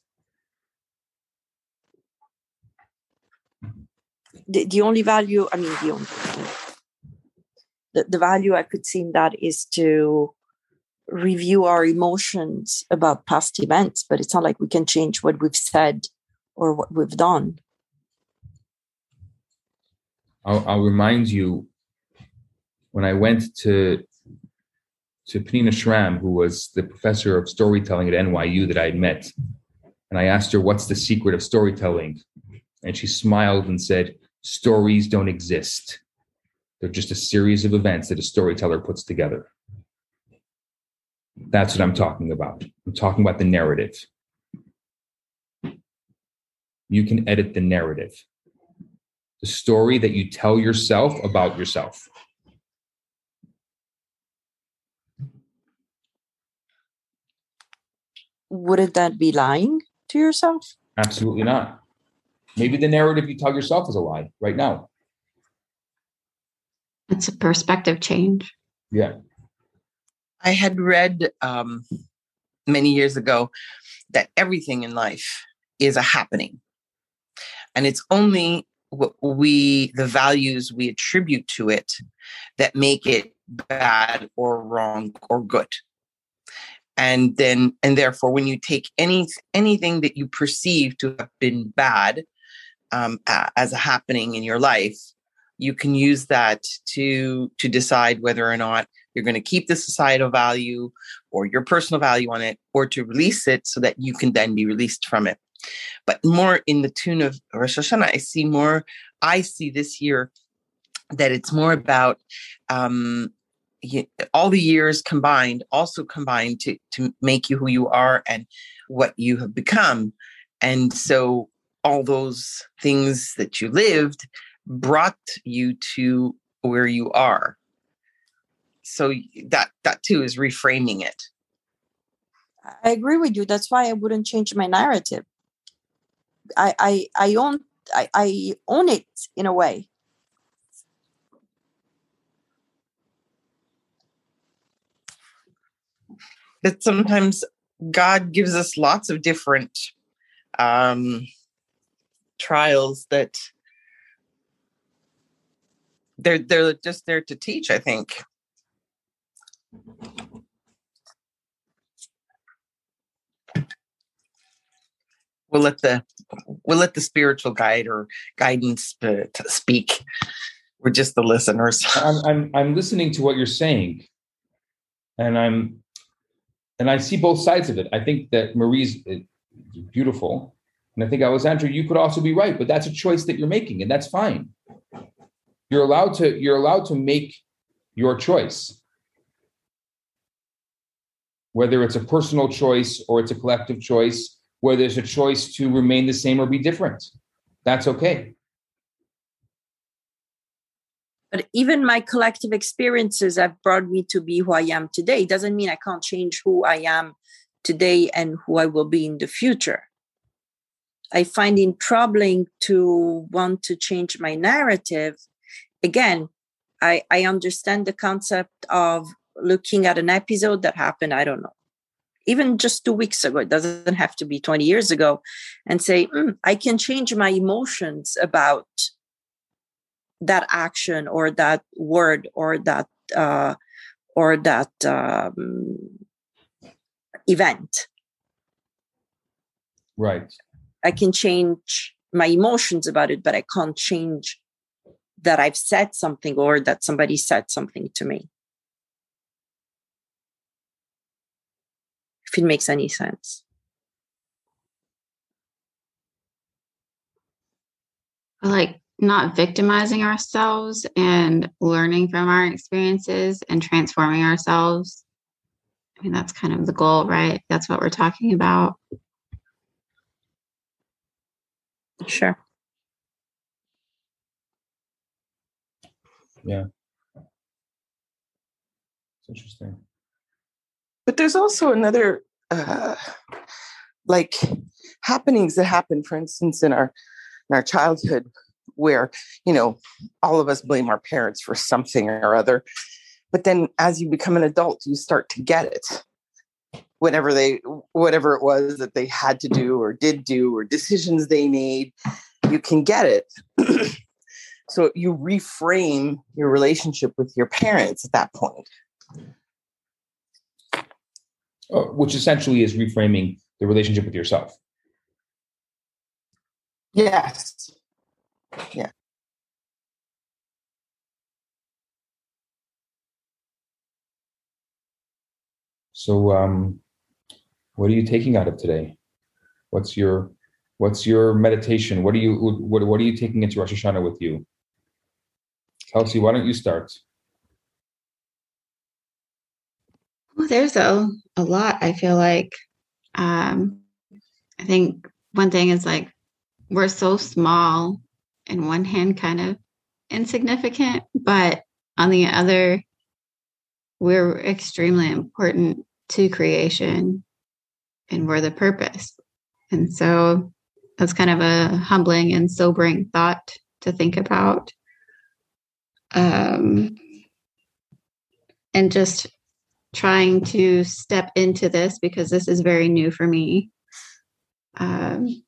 the, the only value i mean the only the, the value i could see in that is to review our emotions about past events but it's not like we can change what we've said or what we've done I'll, I'll remind you when I went to to Peninnah Schram, who was the professor of storytelling at NYU that I had met, and I asked her, "What's the secret of storytelling?" And she smiled and said, "Stories don't exist. They're just a series of events that a storyteller puts together." That's what I'm talking about. I'm talking about the narrative. You can edit the narrative the story that you tell yourself about yourself. Wouldn't that be lying to yourself? Absolutely not. Maybe the narrative you tell yourself is a lie right now. It's a perspective change. Yeah. I had read um, many years ago that everything in life is a happening. And it's only what we the values we attribute to it that make it bad or wrong or good and then and therefore when you take any anything that you perceive to have been bad um, as a happening in your life you can use that to to decide whether or not you're going to keep the societal value or your personal value on it or to release it so that you can then be released from it. But more in the tune of Rosh Hashanah, I see more, I see this year that it's more about um, all the years combined, also combined to, to make you who you are and what you have become. And so all those things that you lived brought you to where you are. So that that too is reframing it. I agree with you. That's why I wouldn't change my narrative. I I, I own I, I own it in a way. That sometimes God gives us lots of different um, trials that they're they're just there to teach. I think. We'll let the we'll let the spiritual guide or guidance speak. We're just the listeners. I'm, I'm I'm listening to what you're saying, and I'm and I see both sides of it. I think that Marie's uh, beautiful, and I think Alessandra, you could also be right, but that's a choice that you're making, and that's fine. You're allowed to you're allowed to make your choice, whether it's a personal choice or it's a collective choice where there's a choice to remain the same or be different. That's okay. But even my collective experiences have brought me to be who I am today. It doesn't mean I can't change who I am today and who I will be in the future. I find it troubling to want to change my narrative. Again, I, I understand the concept of looking at an episode that happened, I don't know, even just two weeks ago, it doesn't have to be 20 years ago, and say, mm, I can change my emotions about that action or that word or that uh, or that um, event. Right. I can change my emotions about it, but I can't change that I've said something or that somebody said something to me. if it makes any sense. Like not victimizing ourselves and learning from our experiences and transforming ourselves. I mean, that's kind of the goal, right? That's what we're talking about. Sure. Yeah. It's interesting. But there's also another uh, like happenings that happen, for instance, in our in our childhood, where you know all of us blame our parents for something or other, but then as you become an adult, you start to get it. Whatever they, whatever it was that they had to do or did do or decisions they made, you can get it. so you reframe your relationship with your parents at that point. Uh, which essentially is reframing the relationship with yourself. Yes. Yeah. So, um, what are you taking out of today? What's your What's your meditation? What are you What What are you taking into Rosh Hashanah with you? Kelsey, why don't you start? Well, there's a a lot. I feel like. Um, I think one thing is like we're so small, in one hand, kind of insignificant, but on the other, we're extremely important to creation and we're the purpose. And so that's kind of a humbling and sobering thought to think about. Um, and just trying to step into this because this is very new for me. Um,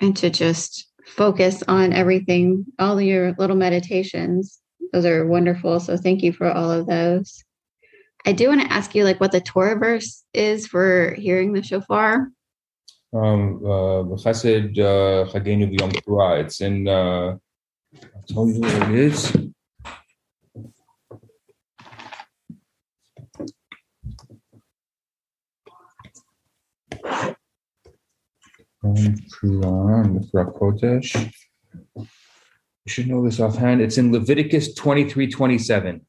and to just focus on everything, all your little meditations. Those are wonderful. So thank you for all of those. I do want to ask you like what the Torah verse is for hearing the shofar. Um, uh, uh. It's in. Uh, I'll tell you where it is. Kodesh. You should know this offhand. It's in Leviticus 23 27.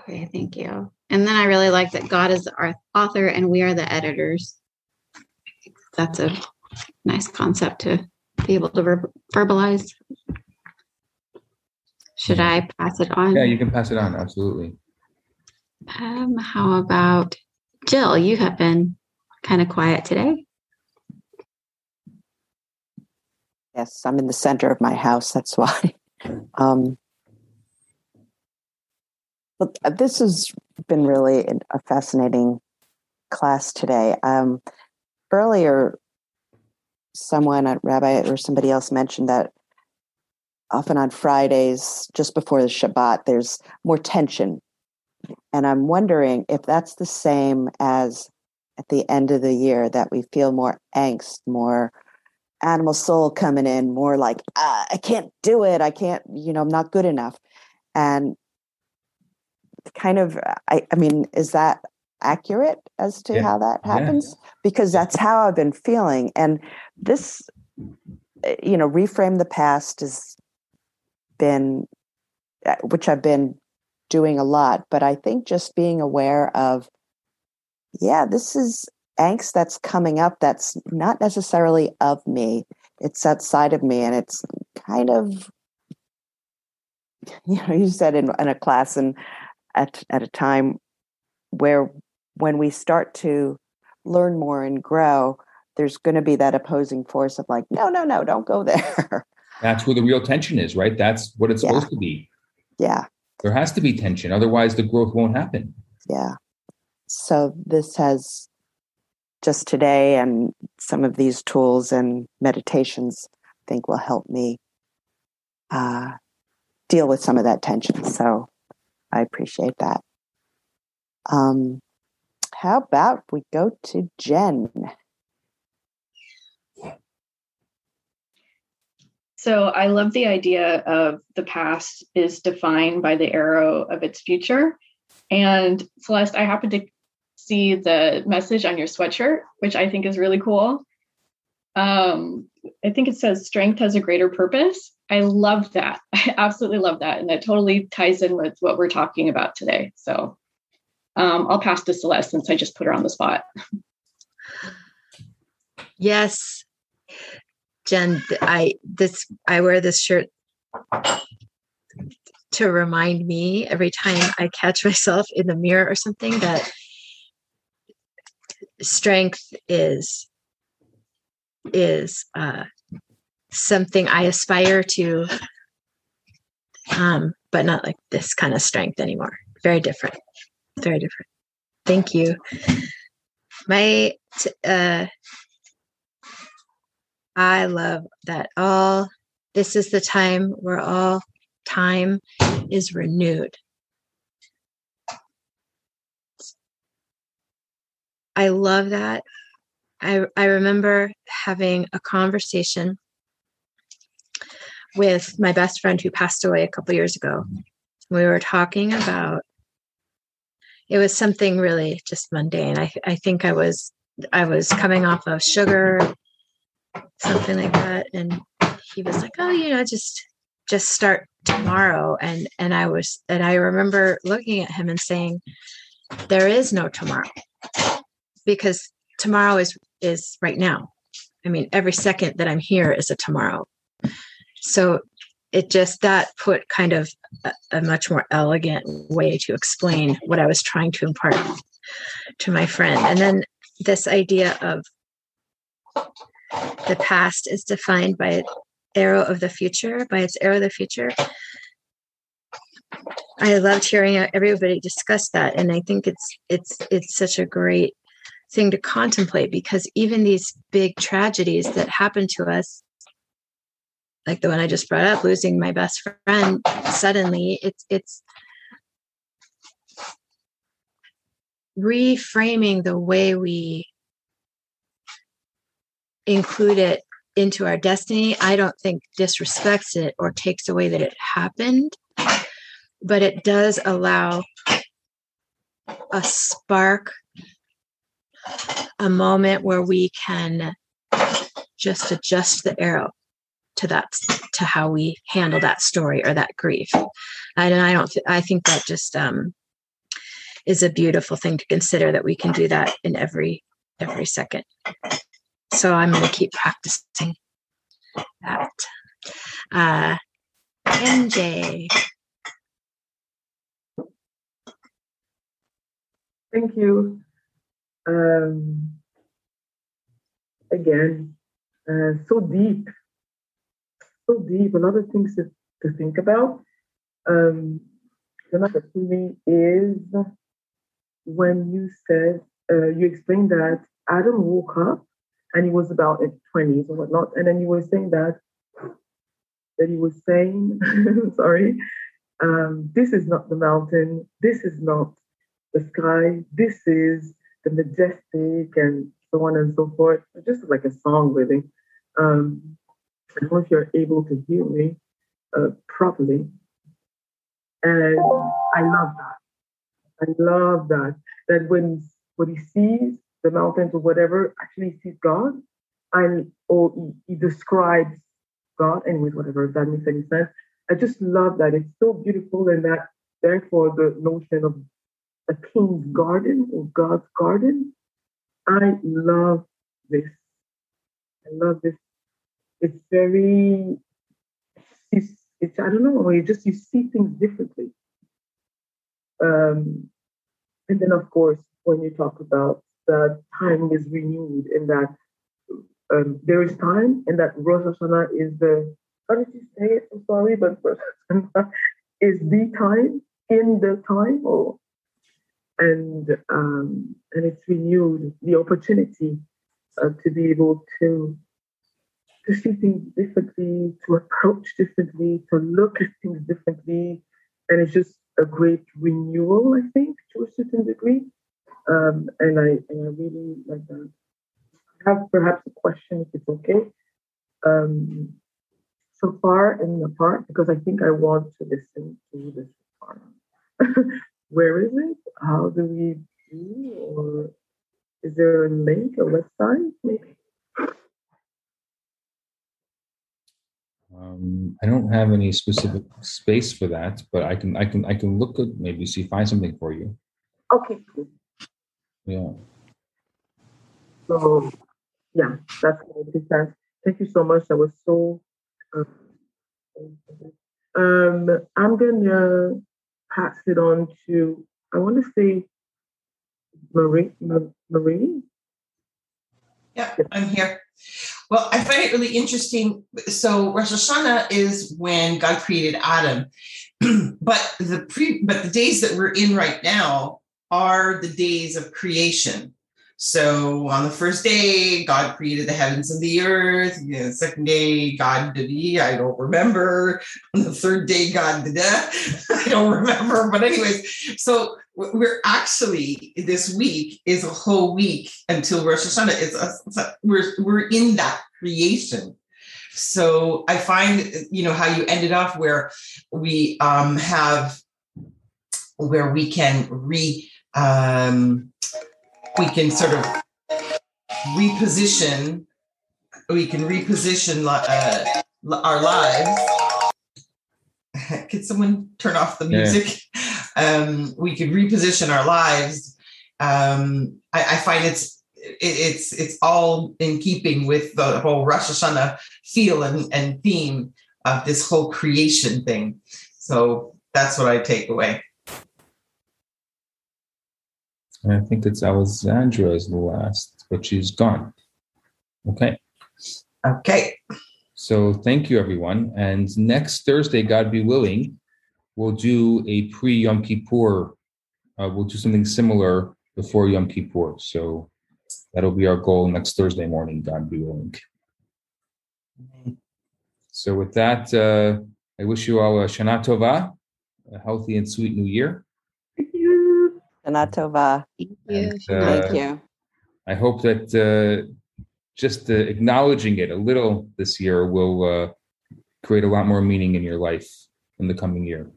Okay, thank you. And then I really like that God is our author and we are the editors. That's a nice concept to be able to ver- verbalize. Should I pass it on? Yeah, you can pass it on. Absolutely. Um, how about Jill? You have been kind of quiet today. Yes, I'm in the center of my house. That's why. Um, but this has been really a fascinating class today. Um, earlier, someone, a rabbi or somebody else mentioned that often on Fridays, just before the Shabbat, there's more tension. And I'm wondering if that's the same as at the end of the year, that we feel more angst, more animal soul coming in, more like, ah, I can't do it. I can't, you know, I'm not good enough. And kind of I, I mean is that accurate as to yeah. how that happens yeah. because that's how i've been feeling and this eh, you know reframe the past has been eh, which i've been doing a lot but i think just being aware of yeah this is angst that's coming up that's not necessarily of me it's outside of me and it's kind of you know you said in, in a class and at, at a time where when we start to learn more and grow, there's going to be that opposing force of like, no, no, no, don't go there. That's where the real tension is, right? That's what it's yeah. supposed to be. Yeah. There has to be tension. Otherwise, the growth won't happen. Yeah. So this has just today and some of these tools and meditations, I think will help me uh, deal with some of that tension. So I appreciate that. Um, how about we go to Jen? So I love the idea of the past is defined by the arrow of its future. And Celeste, I happen to see the message on your sweatshirt, which I think is really cool. Um, I think it says strength has a greater purpose. I love that. I absolutely love that. And that totally ties in with what we're talking about today. So um, I'll pass to Celeste since I just put her on the spot. Yes. Jen, I this I wear this shirt to remind me every time I catch myself in the mirror or something that strength is is uh, something I aspire to, um, but not like this kind of strength anymore. Very different. Very different. Thank you. My, uh, I love that all this is the time where all time is renewed. I love that. I, I remember having a conversation with my best friend who passed away a couple years ago. We were talking about it was something really just mundane. I, I think I was I was coming off of sugar, something like that, and he was like, "Oh, you know, just just start tomorrow." And and I was and I remember looking at him and saying, "There is no tomorrow, because tomorrow is is right now. I mean, every second that I'm here is a tomorrow." So it just that put kind of a, a, much more elegant way to explain what I was trying to impart to my friend. And then this idea of the past is defined by arrow of the future, by its arrow of the future. I loved hearing everybody discuss that, and I think it's it's it's such a great thing to contemplate because even these big tragedies that happen to us like the one I just brought up, losing my best friend suddenly, it's it's reframing the way we include it into our destiny. I don't think disrespects it or takes away that it happened, but it does allow a spark, a moment where we can just adjust the arrow to that to how we handle that story or that grief. And i don't i think that just um is a beautiful thing to consider that we can do that in every every second. So i'm going to keep practicing that. Uh mj thank you um again uh, so deep so deep, Another thing to, to think about. Um, another to me is when you said, uh, you explained that Adam woke up and he was about in 20s or whatnot, and then you were saying that, that he was saying, sorry, um, this is not the mountain, this is not the sky, this is the majestic and so on and so forth. Just like a song, really. Um, I don't know if you're able to hear me uh, properly. And I love that. I love that. That when when he sees the mountains or whatever, actually sees God, and or he, he describes God. Anyways, whatever if that makes any sense. I just love that. It's so beautiful, and that therefore the notion of a king's garden or God's garden. I love this. I love this it's very it's, it's I don't know, you just you see things differently. Um, and then of course when you talk about that time is renewed and that um, there is time and that Rosh Hashanah is the how did you say it? I'm sorry, but Rosh Hashanah is the time in the time or and um, and it's renewed the opportunity uh, to be able to to see things differently, to approach differently, to look at things differently. And it's just a great renewal, I think, to a certain degree. Um, and I and I really like that. I have perhaps a question, if it's okay. Um, shofar in the part, because I think I want to listen to this part. Where is it? How do we do? Or is there a link, a website, maybe? Um, I don't have any specific space for that, but I can I can I can look at maybe see find something for you. Okay. Yeah. So yeah, that's makes sense. Thank you so much. That was so. Uh, um, I'm gonna pass it on to. I want to say Marie. Marie. Yeah, I'm here. Well, I find it really interesting. So Rosh Hashanah is when God created Adam, but the pre but the days that we're in right now are the days of creation. So on the first day, God created the heavens and the earth. You know, the second day, God did he, I don't remember. On the third day, God did that. I don't remember. But anyways, so we're actually this week is a whole week until Rosh Hashanah. It's, a, it's a, we're we're in that creation. So I find you know how you ended off where we um, have where we can re um, we can sort of reposition we can reposition uh, our lives. Could someone turn off the music? Yeah. um, we could reposition our lives. Um, I, I, find it's it, it's it's all in keeping with the whole Rosh Hashanah feel and, and theme of this whole creation thing. So that's what I take away I think it's Alexandra is the last, but she's gone. Okay. Okay. So thank you, everyone. And next Thursday, God be willing, we'll do a pre Yom Kippur. Uh, we'll do something similar before Yom Kippur. So that'll be our goal next Thursday morning, God be willing. So with that, uh, I wish you all a Shana Tova, a healthy and sweet new year. Shana Tova. Thank you. And, uh, Thank you. I hope that uh, just uh, acknowledging it a little this year will uh, create a lot more meaning in your life in the coming year.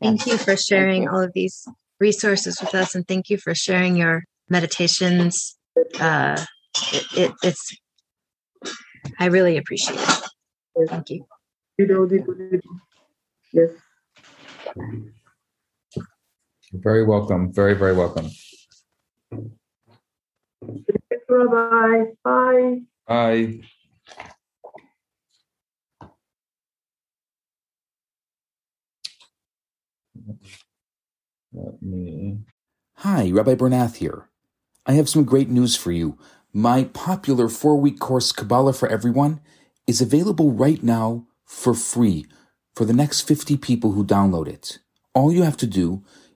Thank you for sharing all of these resources with us, and thank you for sharing your meditations. Uh, it, it, it's, I really appreciate it. Thank you. Yes. You're very welcome. Very, very welcome. Bye. Bye. Bye. Let me. Hi, Rabbi Bernath here. I have some great news for you. My popular four week course, Kabbalah for Everyone, is available right now for free for the next 50 people who download it. All you have to do